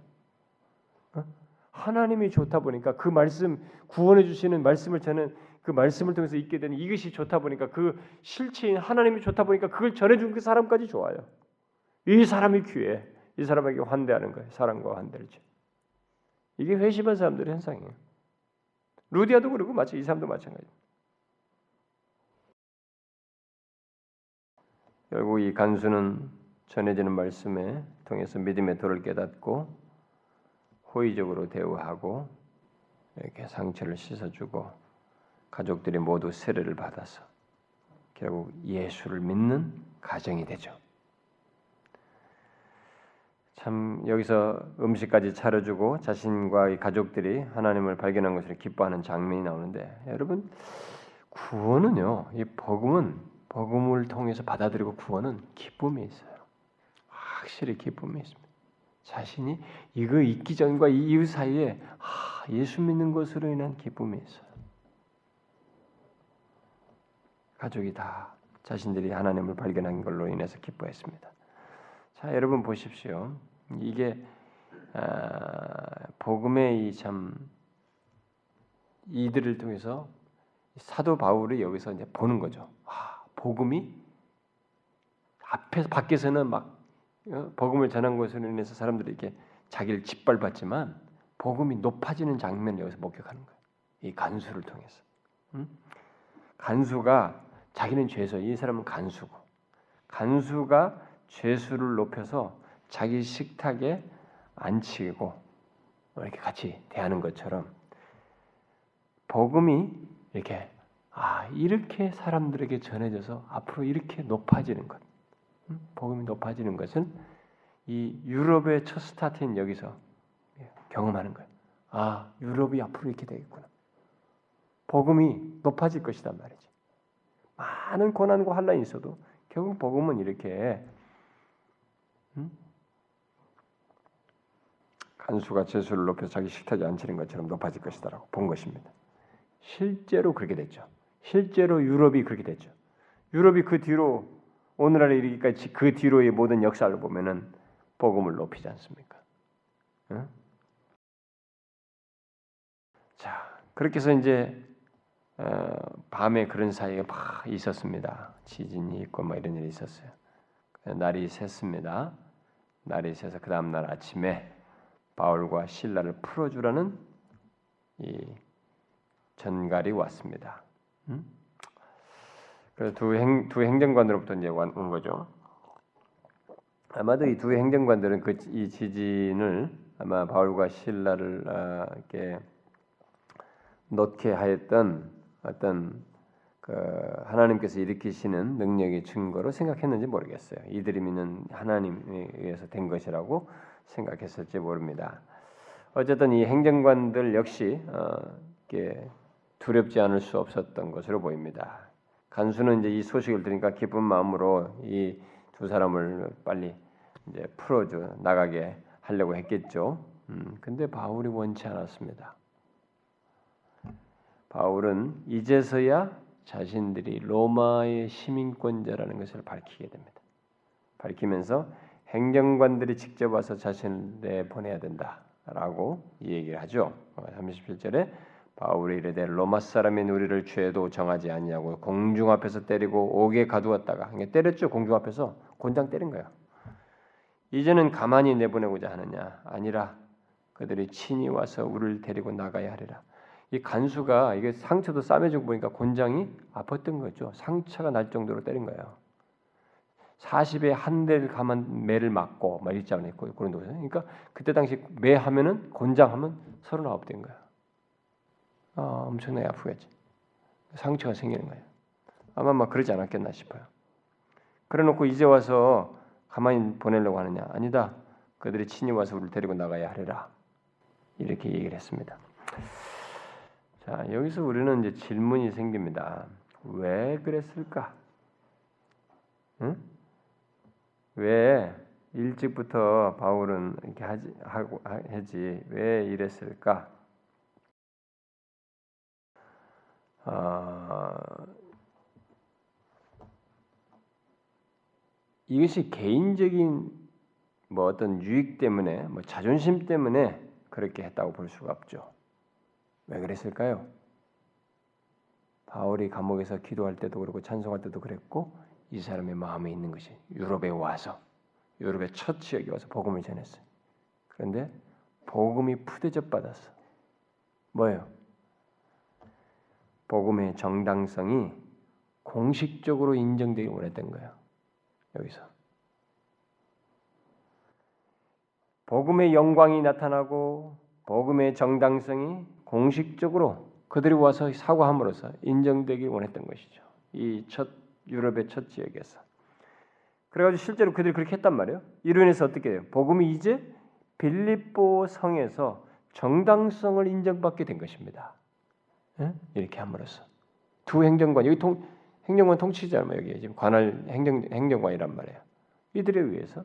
어? 하나님이 좋다 보니까 그 말씀 구원해 주시는 말씀을 저는 그 말씀을 통해서 있게 되는 이것이 좋다 보니까 그 실체인 하나님이 좋다 보니까 그걸 전해준 그 사람까지 좋아요. 이 사람이 귀해. 이 사람에게 환대하는 거예요. 사랑과 환대를 줘. 이게 회심한 사람들의 현상이에요. 루디아도 그러고 마치 이 사람도 마찬가지입니다. 결국 이 간수는 전해지는 말씀에 통해서 믿음의 도를 깨닫고 호의적으로 대우하고 이렇게 상처를 씻어주고 가족들이 모두 세례를 받아서 결국 예수를 믿는 가정이 되죠. 참 여기서 음식까지 차려주고 자신과 가족들이 하나님을 발견한 것을 기뻐하는 장면이 나오는데 여러분 구원은요 이 복음은 복음을 통해서 받아들이고 구원은 기쁨이 있어요 확실히 기쁨이 있습니다 자신이 이거 있기 전과 이후 사이에 아, 예수 믿는 것으로 인한 기쁨이 있어요 가족이 다 자신들이 하나님을 발견한 걸로 인해서 기뻐했습니다. 자, 여러분 보십시오. 이게 아, 복음의 이 참 이들을 통해서 사도 바울이 여기서 이제 보는 거죠. 아, 복음이 앞에서 밖에서는 막 어, 복음을 전한 것으로 인해서 사람들이 이렇게 자기를 짓밟았지만 복음이 높아지는 장면을 여기서 목격하는 거예요. 이 간수를 통해서. 음? 간수가 자기는 죄수, 이 사람은 간수고 간수가 죄수를 높여서 자기 식탁에 앉히고 이렇게 같이 대하는 것처럼 복음이 이렇게 아 이렇게 사람들에게 전해져서 앞으로 이렇게 높아지는 것, 복음이 높아지는 것은 이 유럽의 첫 스타트인 여기서 경험하는 거예요. 아 유럽이 앞으로 이렇게 되겠구나. 복음이 높아질 것이단 말이지. 많은 고난과 환란이 있어도 결국 복음은 이렇게 음? 간수가 제수를 높여 자기 식탁에 앉히는 것처럼 높아질 것이다라고 본 것입니다. 실제로 그렇게 됐죠. 실제로 유럽이 그렇게 됐죠. 유럽이 그 뒤로 오늘날에 이르기까지 그 뒤로의 모든 역사를 보면은 복음을 높이지 않습니까? 응? 자 그렇게 해서 이제 어, 밤에 그런 사이에 막 있었습니다. 지진이 있고 뭐 이런 일이 있었어요. 날이 샜습니다. 날이 새서 그 다음 날 아침에 바울과 신라를 풀어주라는 이 전갈이 왔습니다. 음? 그래서 두, 행, 두 행정관으로부터 이제 온 거죠. 아마도 이 두 행정관들은 그 이 지진을 아마 바울과 신라를 아, 이렇게 놓게 하였던 어떤 그 하나님께서 일으키시는 능력의 증거로 생각했는지 모르겠어요. 이들이 믿는 하나님에 의해서 된 것이라고 생각했을지 모릅니다. 어쨌든 이 행정관들 역시 어, 두렵지 않을 수 없었던 것으로 보입니다. 간수는 이제 이 소식을 들으니까 기쁜 마음으로 이 두 사람을 빨리 이제 풀어줘 나가게 하려고 했겠죠. 음, 근데 바울이 원치 않았습니다. 바울은 이제서야 자신들이 로마의 시민권자라는 것을 밝히게 됩니다. 밝히면서 행정관들이 직접 와서 자신을 내보내야 된다라고 얘기를 하죠. 37절에 바울이 이르되 로마 사람인 우리를 죄도 정하지 아니하고 공중 앞에서 때리고 옥에 가두었다가 때렸죠 공중 앞에서 곤장 때린 거예요. 이제는 가만히 내보내고자 하느냐 아니라 그들이 친히 와서 우리를 데리고 나가야 하리라. 이 간수가 이게 상처도 싸매주고 보니까 곤장이 아팠던 거죠. 상처가 날 정도로 때린 거예요. 40에 한 대를 가만 매를 맞고 막 있잖아요. 그런 도서. 그러니까 그때 당시 매 하면은 곤장하면 39대인 거야. 아, 엄청나게 아프겠지. 상처가 생기는 거예요. 아마 막 그러지 않았겠나 싶어요. 그래 놓고 이제 와서 가만히 보내려고 하느냐? 아니다. 그들이 친히 와서 우리를 데리고 나가야 하리라. 이렇게 얘기를 했습니다. 자, 여기서 우리는 이제 질문이 생깁니다. 왜 그랬을까? 응? 왜 일찍부터 바울은 이렇게 하지 하고 하지 왜 이랬을까? 어, 이것이 개인적인 뭐 어떤 유익 때문에 뭐 자존심 때문에 그렇게 했다고 볼 수가 없죠. 왜 그랬을까요? 바울이 감옥에서 기도할 때도 그렇고 찬송할 때도 그랬고 이 사람의 마음에 있는 것이 유럽에 와서 유럽의 첫 지역에 와서 복음을 전했어요. 그런데 복음이 푸대접 받았어. 뭐예요? 복음의 정당성이 공식적으로 인정되기 원했던 거예요. 여기서 복음의 영광이 나타나고 복음의 정당성이 공식적으로 그들이 와서 사과함으로써 인정되길 원했던 것이죠. 이 첫 유럽의 첫 지역에서. 그래가지고 실제로 그들이 그렇게 했단 말이에요. 이로 인해서 어떻게 해요? 복음이 이제 빌립보 성에서 정당성을 인정받게 된 것입니다. 예? 이렇게 함으로써 두 행정관 여기 통, 행정관 통치자만 여기 지금 관할 행정 행정관이란 말이에요. 이들에 의해서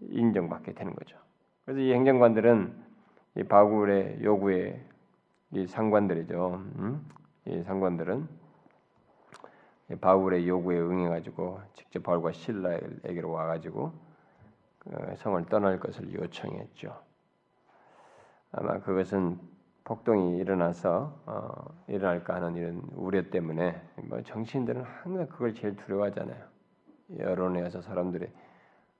인정받게 되는 거죠. 그래서 이 행정관들은 이 바굴의 요구에 이 상관들이죠. 음? 이 상관들은 바울의 요구에 응해가지고 직접 바울과 신라에게로 와가지고 그 성을 떠날 것을 요청했죠. 아마 그것은 폭동이 일어나서 어, 일어날까 하는 이런 우려 때문에 뭐 정치인들은 항상 그걸 제일 두려워하잖아요. 여론에 서 사람들이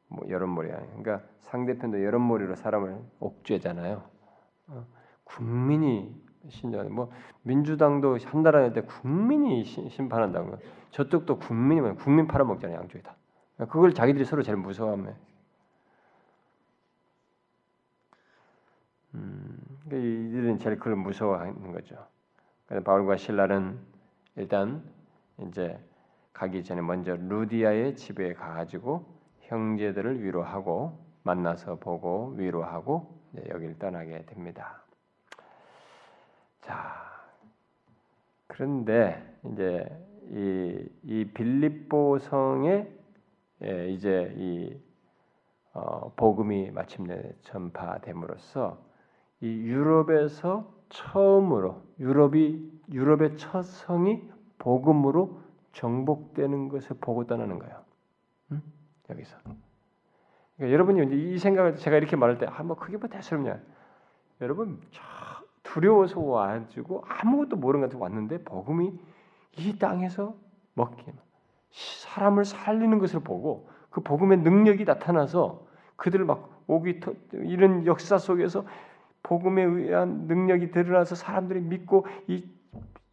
뭐 여론몰이야. 그러니까 상대편도 여론몰이로 사람을 옥죄잖아요. 어, 국민이 신장 뭐 민주당도 한 나라 때 국민이 심판한다고 저쪽도 국민이 국민 팔아먹잖아요 양쪽이 다. 그걸 자기들이 서로 제일 무서워하면. 음, 그러니까 이들은 제일 그걸 무서워하는 거죠. 그래서 바울과 신라는 일단 이제 가기 전에 먼저 루디아의 집에 가가지고 형제들을 위로하고 만나서 보고 위로하고 여기를 떠나게 됩니다. 자, 그런데 이제 이, 이 빌립보 성에 예, 이제 이 어, 복음이 마침내 전파됨으로써 이 유럽에서 처음으로 유럽이 유럽의 첫 성이 복음으로 정복되는 것을 보고 떠나는 거예요. 응? 여기서. 그러니까 여러분이 이 생각을 제가 이렇게 말할 때, 아, 뭐 그게 뭐 대수롭냐? 여러분 두려워서 와가지고 아무것도 모르는 것같 왔는데 복음이 이 땅에서 먹기 사람을 살리는 것을 보고 그 복음의 능력이 나타나서 그들을 막 오기 이런 역사 속에서 복음에 의한 능력이 드러나서 사람들이 믿고 이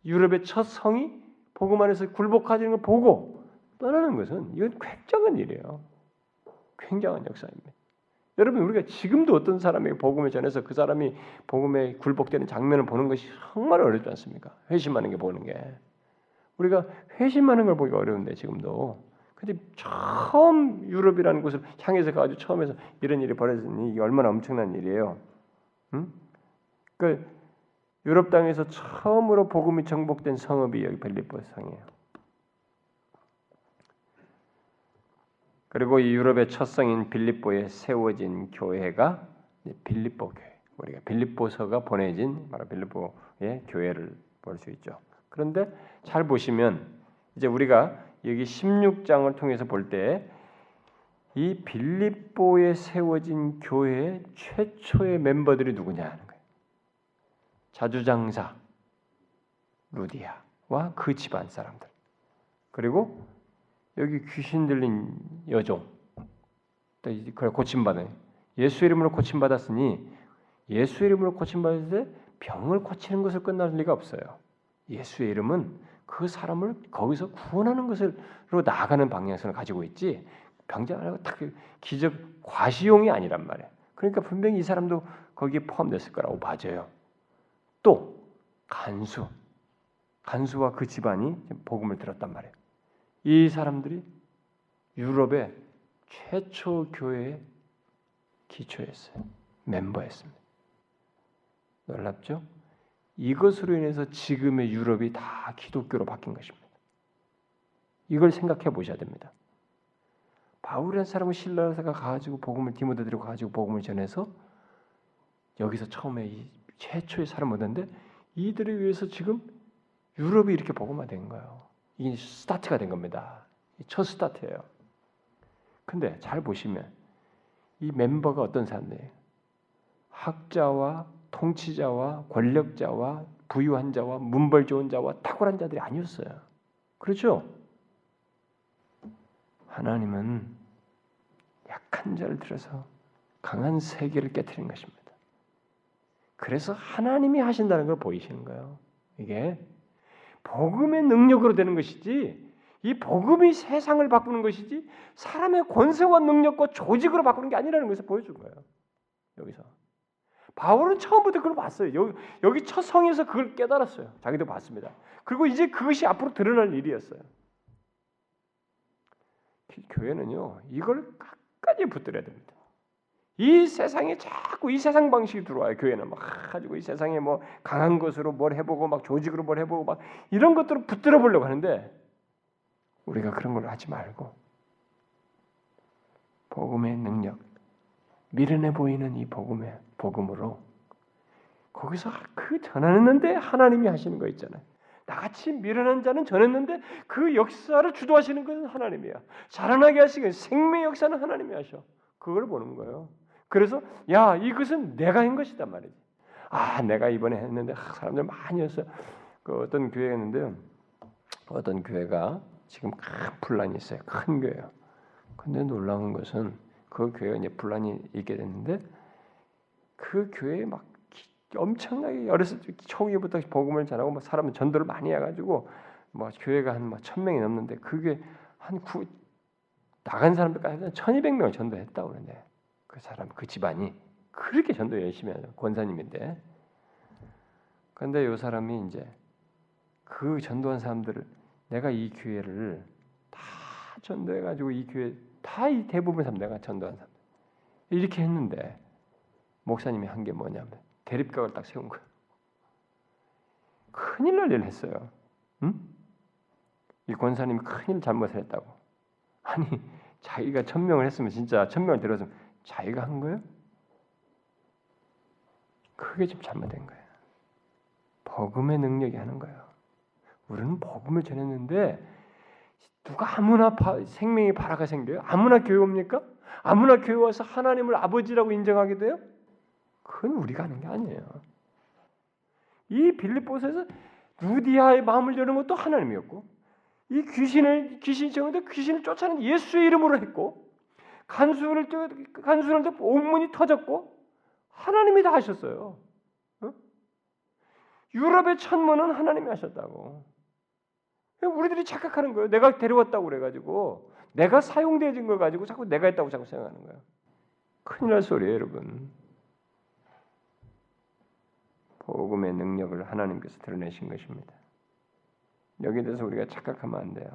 유럽의 첫 성이 복음 안에서 굴복하는 걸 보고 떠나는 것은 이건 굉장한 일이에요. 굉장한 역사입니다. 여러분 우리가 지금도 어떤 사람에게 복음을 전해서 그 사람이 복음에 굴복되는 장면을 보는 것이 정말 어렵지 않습니까? 회심하는 게 보는 게 우리가 회심하는 걸 보기가 어려운데 지금도 근데 처음 유럽이라는 곳을 향해서 가지고 처음에서 이런 일이 벌어졌니 이게 얼마나 엄청난 일이에요. 응? 그 유럽 땅에서 처음으로 복음이 정복된 성읍이 여기 벨리포 성이에요. 그리고 이 유럽의 첫 성인 빌립보에 세워진 교회가 빌립보 교회. 우리가 빌립보서가 보내진 바로 빌립보의 교회를 볼 수 있죠. 그런데 잘 보시면 이제 우리가 여기 16장을 통해서 볼 때 이 빌립보에 세워진 교회의 최초의 멤버들이 누구냐 하는 거예요. 자주장사 루디아와 그 집안 사람들. 그리고 여기 귀신 들린 여종. 그래 고침받은 예수 이름으로 고침받았으니 예수 이름으로 고침받을 때 병을 고치는 것을 끝날 리가 없어요. 예수의 이름은 그 사람을 거기서 구원하는 것으로 나아가는 방향성을 가지고 있지 병자라고 딱 기적 과시용이 아니란 말이에요. 그러니까 분명히 이 사람도 거기에 포함됐을 거라고 봐져요. 또 간수, 간수와 그 집안이 복음을 들었단 말이에요. 이 사람들이 유럽의 최초 교회의 기초였어요. 멤버였습니다. 놀랍죠? 이것으로 인해서 지금의 유럽이 다 기독교로 바뀐 것입니다. 이걸 생각해 보셔야 됩니다. 바울이라는 사람은 신라사가 가지고 복음을 디모데들이 가지고 복음을 전해서 여기서 처음에 이 최초의 사람 얻었는데 이들에 위해서 지금 유럽이 이렇게 복음화된 거예요. 이게 스타트가 된 겁니다. 첫 스타트예요. 근데 잘 보시면 이 멤버가 어떤 사람들이에요? 학자와 통치자와 권력자와 부유한 자와 문벌 좋은 자와 탁월한 자들이 아니었어요. 그렇죠? 하나님은 약한 자를 들어서 강한 세계를 깨뜨리는 것입니다. 그래서 하나님이 하신다는 걸 보이시는 거예요. 이게 복음의 능력으로 되는 것이지 이 복음이 세상을 바꾸는 것이지 사람의 권세와 능력과 조직으로 바꾸는 게 아니라는 것을 보여준 거예요. 여기서 바울은 처음부터 그걸 봤어요. 여기, 여기 첫 성에서 그걸 깨달았어요. 자기도 봤습니다. 그리고 이제 그것이 앞으로 드러날 일이었어요. 교회는요, 이걸 끝까지 붙들어야 됩니다. 이 세상에 자꾸 이 세상 방식이 들어와요. 교회는 막 가지고 이 세상에 뭐 강한 것으로 뭘 해보고 막 조직으로 뭘 해보고 막 이런 것들을 붙들어 보려고 하는데 우리가 그런 걸 하지 말고 복음의 능력, 미련해 보이는 이 복음의 복음으로 거기서 그 전하는데 하나님이 하시는 거 있잖아요. 나같이 미련한 자는 전했는데 그 역사를 주도하시는 것은 하나님이야. 자라나게 하시는 생명 역사는 하나님이 하셔. 그걸 보는 거예요. 그래서 야 이것은 내가 한 것이다 말이지. 아 내가 이번에 했는데 아, 사람들 많이 했어요. 그 어떤 교회였는데 어떤 교회가 지금 큰 분란이 있어요. 큰 교회요. 근데 놀라운 것은 그 교회가 이제 분란이 있게 됐는데 그 교회에 막 엄청나게 어렸을 때 초기부터 복음을 전하고 뭐 사람은 전도를 많이 해가지고 뭐 교회가 한천 뭐 명이 넘는데 그게 한 구, 나간 사람들까지 천이백 명을 전도했다고 그러는데 그 사람 그 집안이 그렇게 전도 열심히 하는 권사님인데 근데 요 사람이 이제 그 전도한 사람들을 내가 이 교회를 다 전도해 가지고 이 교회 다 이 대부분 사람 내가 전도한 사람 이렇게 했는데 목사님이 한 게 뭐냐면 대립각을 딱 세운 거예요. 큰일 날 일을 했어요. 응? 이 권사님이 큰일 잘못을 했다고. 아니 자기가 천명을 했으면 진짜 천명을 들었으면 자기가 한 거예요? 그게 좀 잘못된 거예요. 복음의 능력이 하는 거예요. 우리는 복음을 전했는데 누가 아무나 바, 생명이 바라가 생겨요? 아무나 교회 옵니까? 아무나 교회 와서 하나님을 아버지라고 인정하게 돼요? 그건 우리가 하는 게 아니에요. 이 빌립보서에서 루디아의 마음을 여는 것도 하나님이었고 이 귀신을 귀신이 정는데 귀신을 쫓아낸 예수의 이름으로 했고 간수를 때 옥문이 터졌고 하나님이 다 하셨어요. 어? 유럽의 천문은 하나님이 하셨다고. 우리들이 착각하는 거예요. 내가 데려왔다고 그래가지고 내가 사용되어진 걸 가지고 자꾸 내가 했다고 자꾸 생각하는 거예요. 큰일 날 소리예요, 여러분. 복음의 능력을 하나님께서 드러내신 것입니다. 여기에 대해서 우리가 착각하면 안 돼요.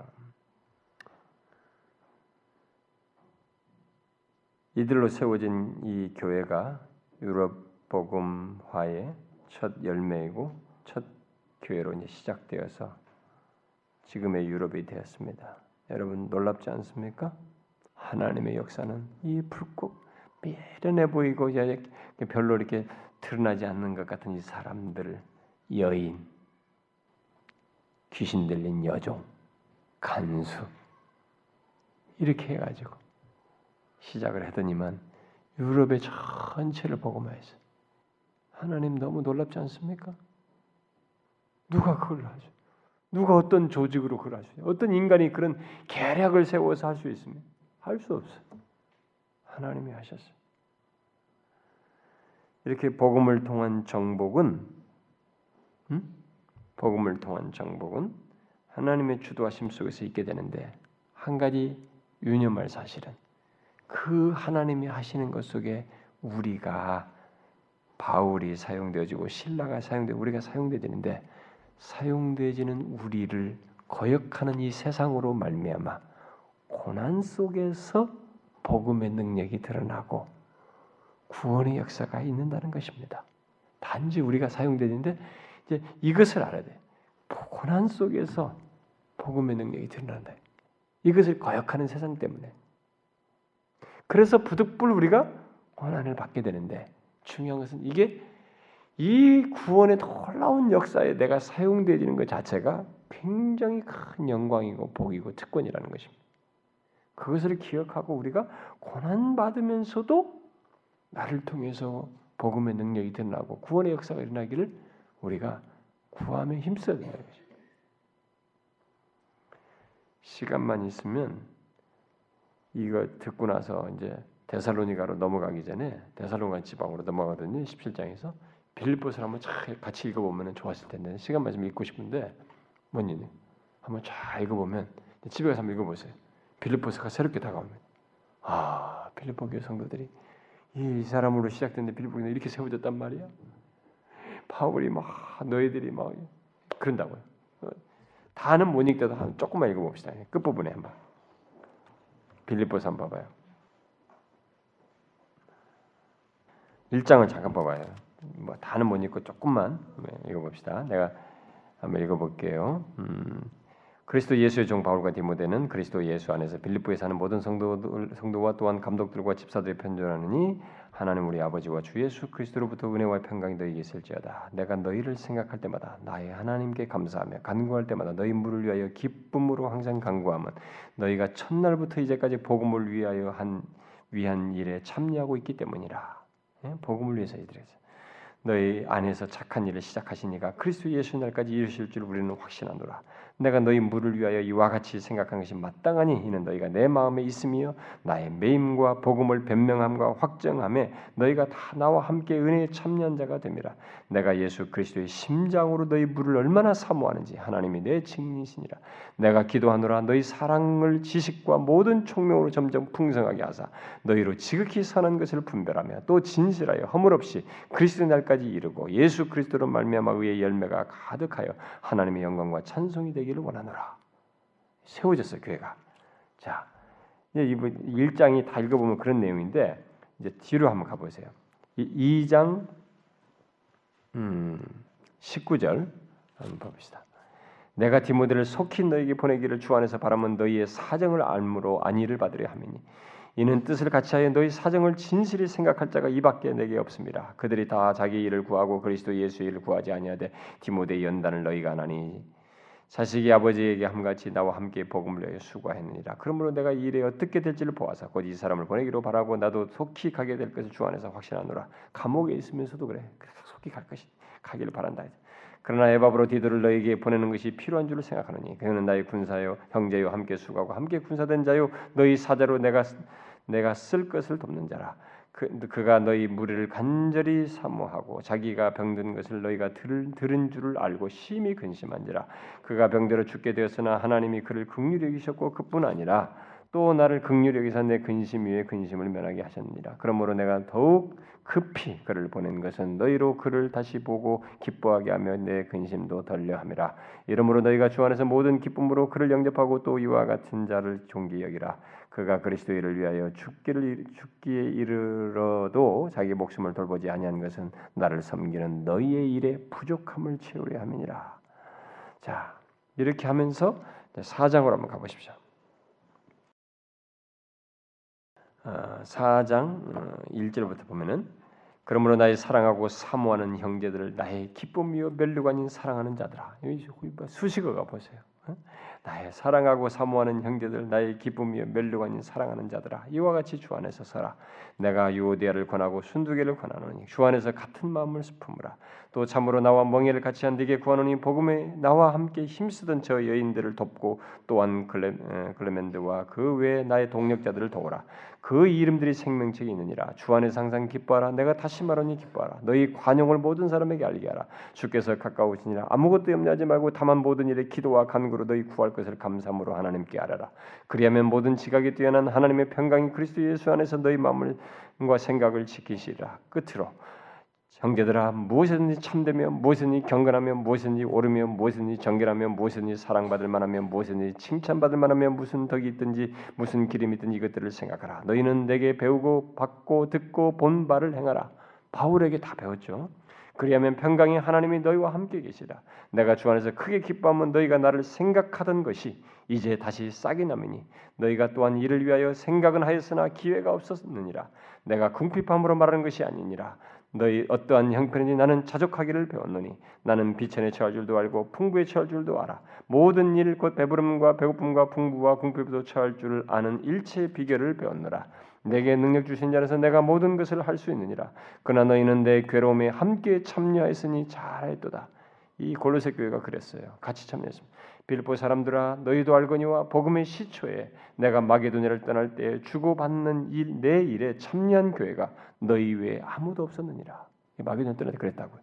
이들로 세워진 이 교회가 유럽 복음화의 첫 열매이고 첫 교회로 이제 시작되어서 지금의 유럽이 되었습니다. 여러분 놀랍지 않습니까? 하나님의 역사는 이 붉고 미련해 보이고 별로 이렇게 드러나지 않는 것 같은 이 사람들을 여인, 귀신 들린 여종, 간수 이렇게 해가지고 시작을 하더니만 유럽의 전체를 복음화했어요. 하나님 너무 놀랍지 않습니까? 누가 그걸 하죠? 누가 어떤 조직으로 그걸 있어요? 어떤 인간이 그런 계략을 세워서 할 수 있습니까? 할 수 없어요. 하나님이 하셨어요. 이렇게 복음을 통한 정복은 음? 복음을 통한 정복은 하나님의 주도하심 속에서 있게 되는데 한 가지 유념할 사실은 그 하나님이 하시는 것 속에 우리가 바울이 사용되어지고 신라가 사용되 우리가 사용되지는데 사용되지는 우리를 거역하는 이 세상으로 말미암아 고난 속에서 복음의 능력이 드러나고 구원의 역사가 있는다는 것입니다. 단지 우리가 사용되는데 이제 이것을 알아야 돼. 고난 속에서 복음의 능력이 드러난다. 이것을 거역하는 세상 때문에. 그래서 부득불 우리가 고난을 받게 되는데 중요한 것은 이게 이 구원의 놀라운 역사에 내가 사용되지는 것 자체가 굉장히 큰 영광이고 복이고 특권이라는 것입니다. 그것을 기억하고 우리가 고난 받으면서도 나를 통해서 복음의 능력이 드러나고 구원의 역사가 일어나기를 우리가 구함에 힘써야 된다는 거죠. 시간만 있으면 이거 듣고 나서 이제 데살로니가로 넘어가기 전에 데살로니가 지방으로 넘어가더니 17장에서 빌립보서를 한번 같이 읽어보면 좋았을 텐데 시간만 좀 읽고 싶은데 뭐니 한번 쫙 읽어보면 집에 가서 한번 읽어보세요. 빌립보서가 새롭게 다가오면 아 빌립보 교회 성도들이 이 사람으로 시작됐는데 빌립보는 이렇게 세워졌단 말이야. 바울이 막 너희들이 막 그런다고요. 다는 못 읽더라도 한 조금만 읽어봅시다. 끝 부분에 한번 빌립보서 한번 봐봐요. 1장을 잠깐 봐봐요. 뭐 다는 못 읽고 조금만 읽어봅시다. 내가 한번 읽어볼게요. 음. 그리스도 예수의 종 바울과 디모데는 그리스도 예수 안에서 빌립보에 사는 모든 성도들, 성도와 또한 감독들과 집사들이 편전하느니 하나님 우리 아버지와 주 예수 그리스도로부터 은혜와 평강이 너희에게 있을지어다. 내가 너희를 생각할 때마다 나의 하나님께 감사하며 간구할 때마다 너희 물을 위하여 기쁨으로 항상 간구하면 너희가 첫날부터 이제까지 복음을 위하여 한 위한 일에 참여하고 있기 때문이라. 예? 복음을 위해서 이들에서 너희 안에서 착한 일을 시작하시니까 그리스도 예수 날까지 이르실 줄 우리는 확신하노라. 내가 너희 물을 위하여 이와 같이 생각한 것이 마땅하니 이는 너희가 내 마음에 있으며 나의 매임과 복음을 변명함과 확정함에 너희가 다 나와 함께 은혜에 참여한 자가 됨이라. 내가 예수 그리스도의 심장으로 너희 물을 얼마나 사모하는지 하나님이 내 증인이시니라. 내가 기도하노라. 너희 사랑을 지식과 모든 총명으로 점점 풍성하게 하사 너희로 지극히 선한 것을 분별하며 또 진실하여 허물 없이 그리스도 날까지 이르고 예수 그리스도로 말미암아 의의 열매가 가득하여 하나님의 영광과 찬송이 되기 되기를 원하노라. 세워졌어요 교회가. 자 이제 이 1장이 다 읽어보면 그런 내용인데 이제 뒤로 한번 가보세요. 2장 음, 19절 한번 봅시다. 내가 디모데를 속히 너에게 보내기를 주 안에서 바라면 너희의 사정을 알므로 안위를 받으려 함이니 이는 뜻을 같이하여 너희 사정을 진실히 생각할 자가 이밖에 내게 없습니다. 그들이 다 자기 일을 구하고 그리스도 예수의 일을 구하지 아니하되 디모데 연단을 너희가 나니 자식이 아버지에게 함같이 나와 함께 복음을 위하여 수고했느니라. 그러므로 내가 이 일에 어떻게 될지를 보아서 곧 이 사람을 보내기로 바라고 나도 속히 가게 될 것을 주 안에서 확신하노라. 감옥에 있으면서도 그래. 속히 갈 것이 가기를 바란다. 그러나 에바브로 디도를 너에게 보내는 것이 필요한 줄을 생각하노니 그는 나의 군사요 형제요 함께 수고하고 함께 군사된 자요 너희 사자로 내가 내가 쓸 것을 돕는 자라. 그, 그가 너희 무리를 간절히 사모하고 자기가 병든 것을 너희가 들, 들은 줄을 알고 심히 근심한지라. 그가 병들어 죽게 되었으나 하나님이 그를 극률히 여기셨고 그뿐 아니라 또 나를 극률히 여기사 내 근심 위에 근심을 면하게 하셨느니라. 그러므로 내가 더욱 급히 그를 보낸 것은 너희로 그를 다시 보고 기뻐하게 하며 내 근심도 덜려함이라. 이러므로 너희가 주 안에서 모든 기쁨으로 그를 영접하고 또 이와 같은 자를 존귀 여기라 그가 그리스도를 위하여 죽기를 죽기에 이르러도 자기 목숨을 돌보지 아니한 것은 나를 섬기는 너희의 일에 부족함을 채우려 함이니라. 자 이렇게 하면서 사장으로 한번 가 보십시오. 아, 4장 1절부터 어, 보면은 그러므로 나의 사랑하고 사모하는 형제들을 나의 기쁨이요 멸류관인 사랑하는 자들아. 여기 수식어가 보세요. 어? 나의 사랑하고 사모하는 형제들 나의 기쁨이여 멸류관인 사랑하는 자들아 이와 같이 주 안에서 서라 내가 유오디아를 권하고 순두개를 권하노니 주 안에서 같은 마음을 품으라 또 참으로 나와 멍에를 같이 한 네게 구하노니 복음에 나와 함께 힘쓰던 저 여인들을 돕고 또한 클레, 클레멘드와 그 외에 나의 동력자들을 도우라 그 이름들이 생명책이 있느니라. 주 안에서 항상 기뻐하라. 내가 다시 말하니 기뻐하라. 너희 관용을 모든 사람에게 알게 하라. 주께서 가까우시니라. 아무것도 염려하지 말고 다만 모든 일에 기도와 간구로 너희 구할 것을 감사함으로 하나님께 알아라. 그리하면 모든 지각이 뛰어난 하나님의 평강이 그리스도 예수 안에서 너희 마음과 생각을 지키시리라. 끝으로 형제들아 무엇이든지 참되며 무엇이든지 경건하며 무엇이든지 옳으며 무엇이든지 정결하며 무엇이든지 사랑받을 만하며 무엇이든지 칭찬받을 만하며 무슨 덕이 있든지 무슨 기름이 있든지 이것들을 생각하라. 너희는 내게 배우고 받고 듣고 본 바를 행하라. 바울에게 다 배웠죠. 그리하면 평강의 하나님이 너희와 함께 계시라. 내가 주 안에서 크게 기뻐하면 너희가 나를 생각하던 것이 이제 다시 싹이 남으니 너희가 또한 이를 위하여 생각은 하였으나 기회가 없었느니라. 내가 궁핍함으로 말하는 것이 아니니라 너희 어떠한 형편인지 나는 자족하기를 배웠노니 나는 비천에 처할 줄도 알고 풍부에 처할 줄도 알아. 모든 일 곧 배부름과 배고픔과 풍부와 궁핍도 처할 줄을 아는 일체 비결을 배웠노라. 내게 능력 주신 자라서 내가 모든 것을 할 수 있느니라. 그러나 너희는 내 괴로움에 함께 참여했으니 잘했도다. 이 골로새 교회가 그랬어요. 같이 참여했습니다. 빌보 사람들아 너희도 알거니와 복음의 시초에 내가 마게도냐를 떠날 때 주고받는 일, 내 일에 참여한 교회가 너희 외에 아무도 없었느니라. 마게도냐 떠날 때 그랬다고요.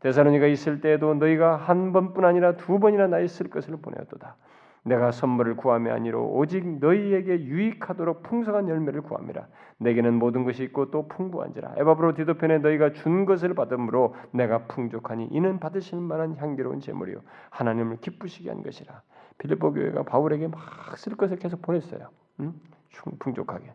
대사로니가 있을 때에도 너희가 한 번뿐 아니라 두 번이나 나 있을 것을 보내었도다. 내가 선물을 구함이 아니로 오직 너희에게 유익하도록 풍성한 열매를 구함이라. 내게는 모든 것이 있고 또 풍부한지라. 에바브로 디도편에 너희가 준 것을 받음으로 내가 풍족하니 이는 받으실 만한 향기로운 제물이요 하나님을 기쁘시게 한 것이라. 빌립보 교회가 바울에게 막 쓸 것을 계속 보냈어요. 응? 풍족하게.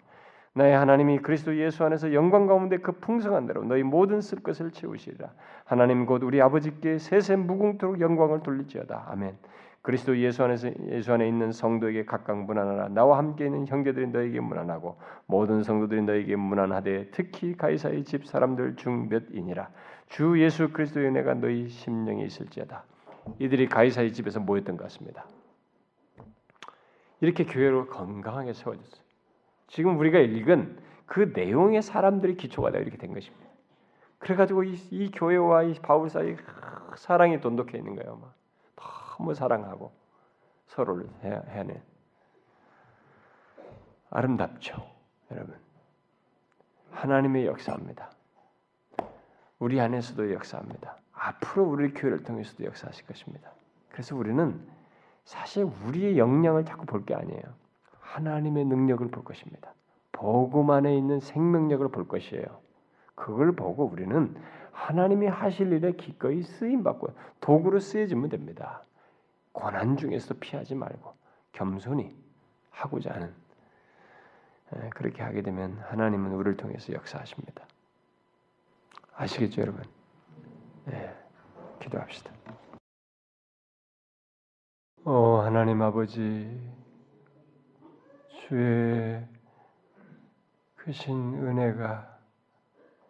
나의 하나님이 그리스도 예수 안에서 영광 가운데 그 풍성한 대로 너희 모든 쓸 것을 채우시리라. 하나님 곧 우리 아버지께 세세 무궁토록 영광을 돌릴지어다. 아멘. 그리스도 예수 안에서 예수 안에 있는 성도에게 각각 문안하라. 나와 함께 있는 형제들이 너에게 문안하고 모든 성도들이 너에게 문안하되 특히 가이사의 집 사람들 중 몇이니라. 주 예수 그리스도의 은혜가 너희 심령에 있을지어다. 이들이 가이사의 집에서 모였던 것 같습니다. 이렇게 교회로 건강하게 세워졌어요. 지금 우리가 읽은 그 내용의 사람들이 기초가 되어 이렇게 된 것입니다. 그래가지고 이, 이 교회와 이 바울 사이 사랑이 돈독해 있는 거예요. 막. 너무 사랑하고 서로를 해내 아름답죠, 여러분. 하나님의 역사입니다. 우리 안에서도 역사합니다. 앞으로 우리 교회를 통해서도 역사하실 것입니다. 그래서 우리는 사실 우리의 역량을 자꾸 볼 게 아니에요. 하나님의 능력을 볼 것입니다. 복음 안에 있는 생명력을 볼 것이에요. 그걸 보고 우리는 하나님이 하실 일에 기꺼이 쓰임 받고 도구로 쓰여지면 됩니다. 고난 중에서 피하지 말고 겸손히 하고자 하는 그렇게 하게 되면 하나님은 우리를 통해서 역사하십니다. 아시겠죠, 여러분? 네, 기도합시다. 오 하나님 아버지, 주의 크신 은혜가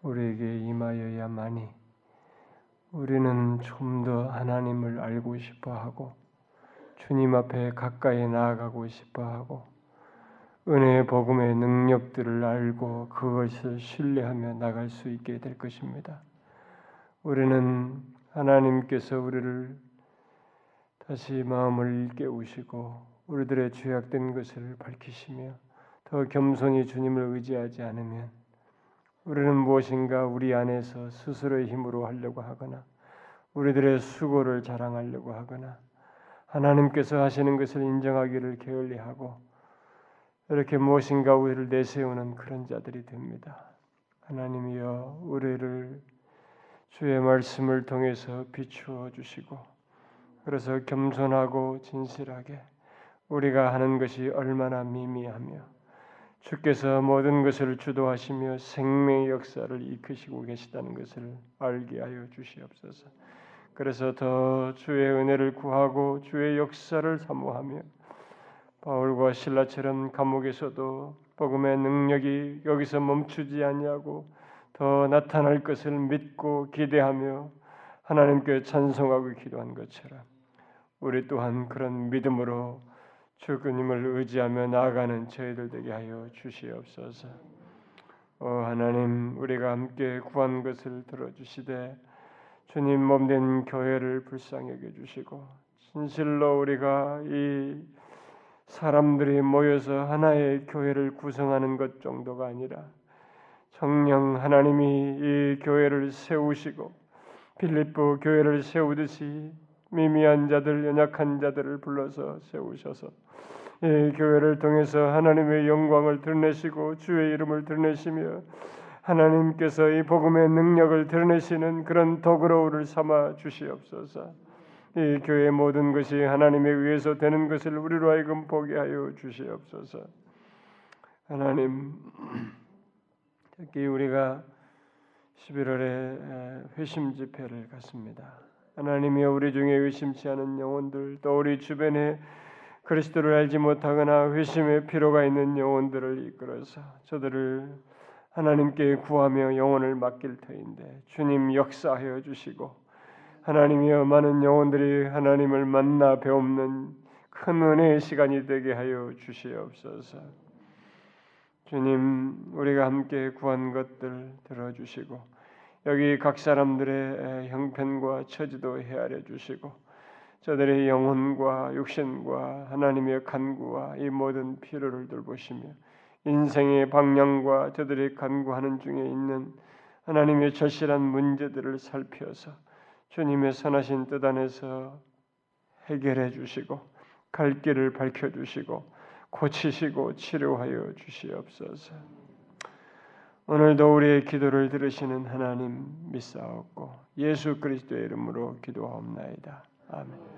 우리에게 임하여야만이 우리는 좀 더 하나님을 알고 싶어 하고 주님 앞에 가까이 나아가고 싶어 하고 은혜의 복음의 능력들을 알고 그것을 신뢰하며 나갈 수 있게 될 것입니다. 우리는 하나님께서 우리를 다시 마음을 깨우시고 우리들의 죄악된 것을 밝히시며 더 겸손히 주님을 의지하지 않으면 우리는 무엇인가 우리 안에서 스스로의 힘으로 하려고 하거나 우리들의 수고를 자랑하려고 하거나 하나님께서 하시는 것을 인정하기를 게을리하고 이렇게 무엇인가 우리를 내세우는 그런 자들이 됩니다. 하나님이여 우리를 주의 말씀을 통해서 비추어 주시고 그래서 겸손하고 진실하게 우리가 하는 것이 얼마나 미미하며 주께서 모든 것을 주도하시며 생명의 역사를 이끄시고 계시다는 것을 알게 하여 주시옵소서. 그래서 더 주의 은혜를 구하고 주의 역사를 사모하며 바울과 신라처럼 감옥에서도 복음의 능력이 여기서 멈추지 않냐고 더 나타날 것을 믿고 기대하며 하나님께 찬송하고 기도한 것처럼 우리 또한 그런 믿음으로 주님을 의지하며 나아가는 저희들 되게 하여 주시옵소서. 오 하나님 우리가 함께 구한 것을 들어주시되 주님 몸된 교회를 불쌍히 여겨 주시고 진실로 우리가 이 사람들이 모여서 하나의 교회를 구성하는 것 정도가 아니라 정령 하나님이 이 교회를 세우시고 빌립보 교회를 세우듯이 미미한 자들 연약한 자들을 불러서 세우셔서 이 교회를 통해서 하나님의 영광을 드러내시고 주의 이름을 드러내시며 하나님께서 이 복음의 능력을 드러내시는 그런 도구로를 삼아 주시옵소서. 이 교회 모든 것이 하나님에 의해서 되는 것을 우리로 하여금 보게 하여 주시옵소서. 하나님, 특히 우리가 11월에 회심 집회를 갖습니다. 하나님이 우리 중에 의심치 않은 영혼들, 또 우리 주변에 그리스도를 알지 못하거나 회심의 필요가 있는 영혼들을 이끌어서 저들을 하나님께 구하며 영혼을 맡길 터인데 주님 역사하여 주시고 하나님이여 많은 영혼들이 하나님을 만나 배움는 큰 은혜의 시간이 되게 하여 주시옵소서. 주님, 우리가 함께 구한 것들 들어주시고 여기 각 사람들의 형편과 처지도 헤아려 주시고 저들의 영혼과 육신과 하나님의 간구와 이 모든 필요를 돌보시며 인생의 방향과 저들이 간구하는 중에 있는 하나님의 절실한 문제들을 살펴서 주님의 선하신 뜻 안에서 해결해 주시고 갈 길을 밝혀 주시고 고치시고 치료하여 주시옵소서. 오늘도 우리의 기도를 들으시는 하나님 믿사옵고 예수 그리스도의 이름으로 기도하옵나이다. 아멘.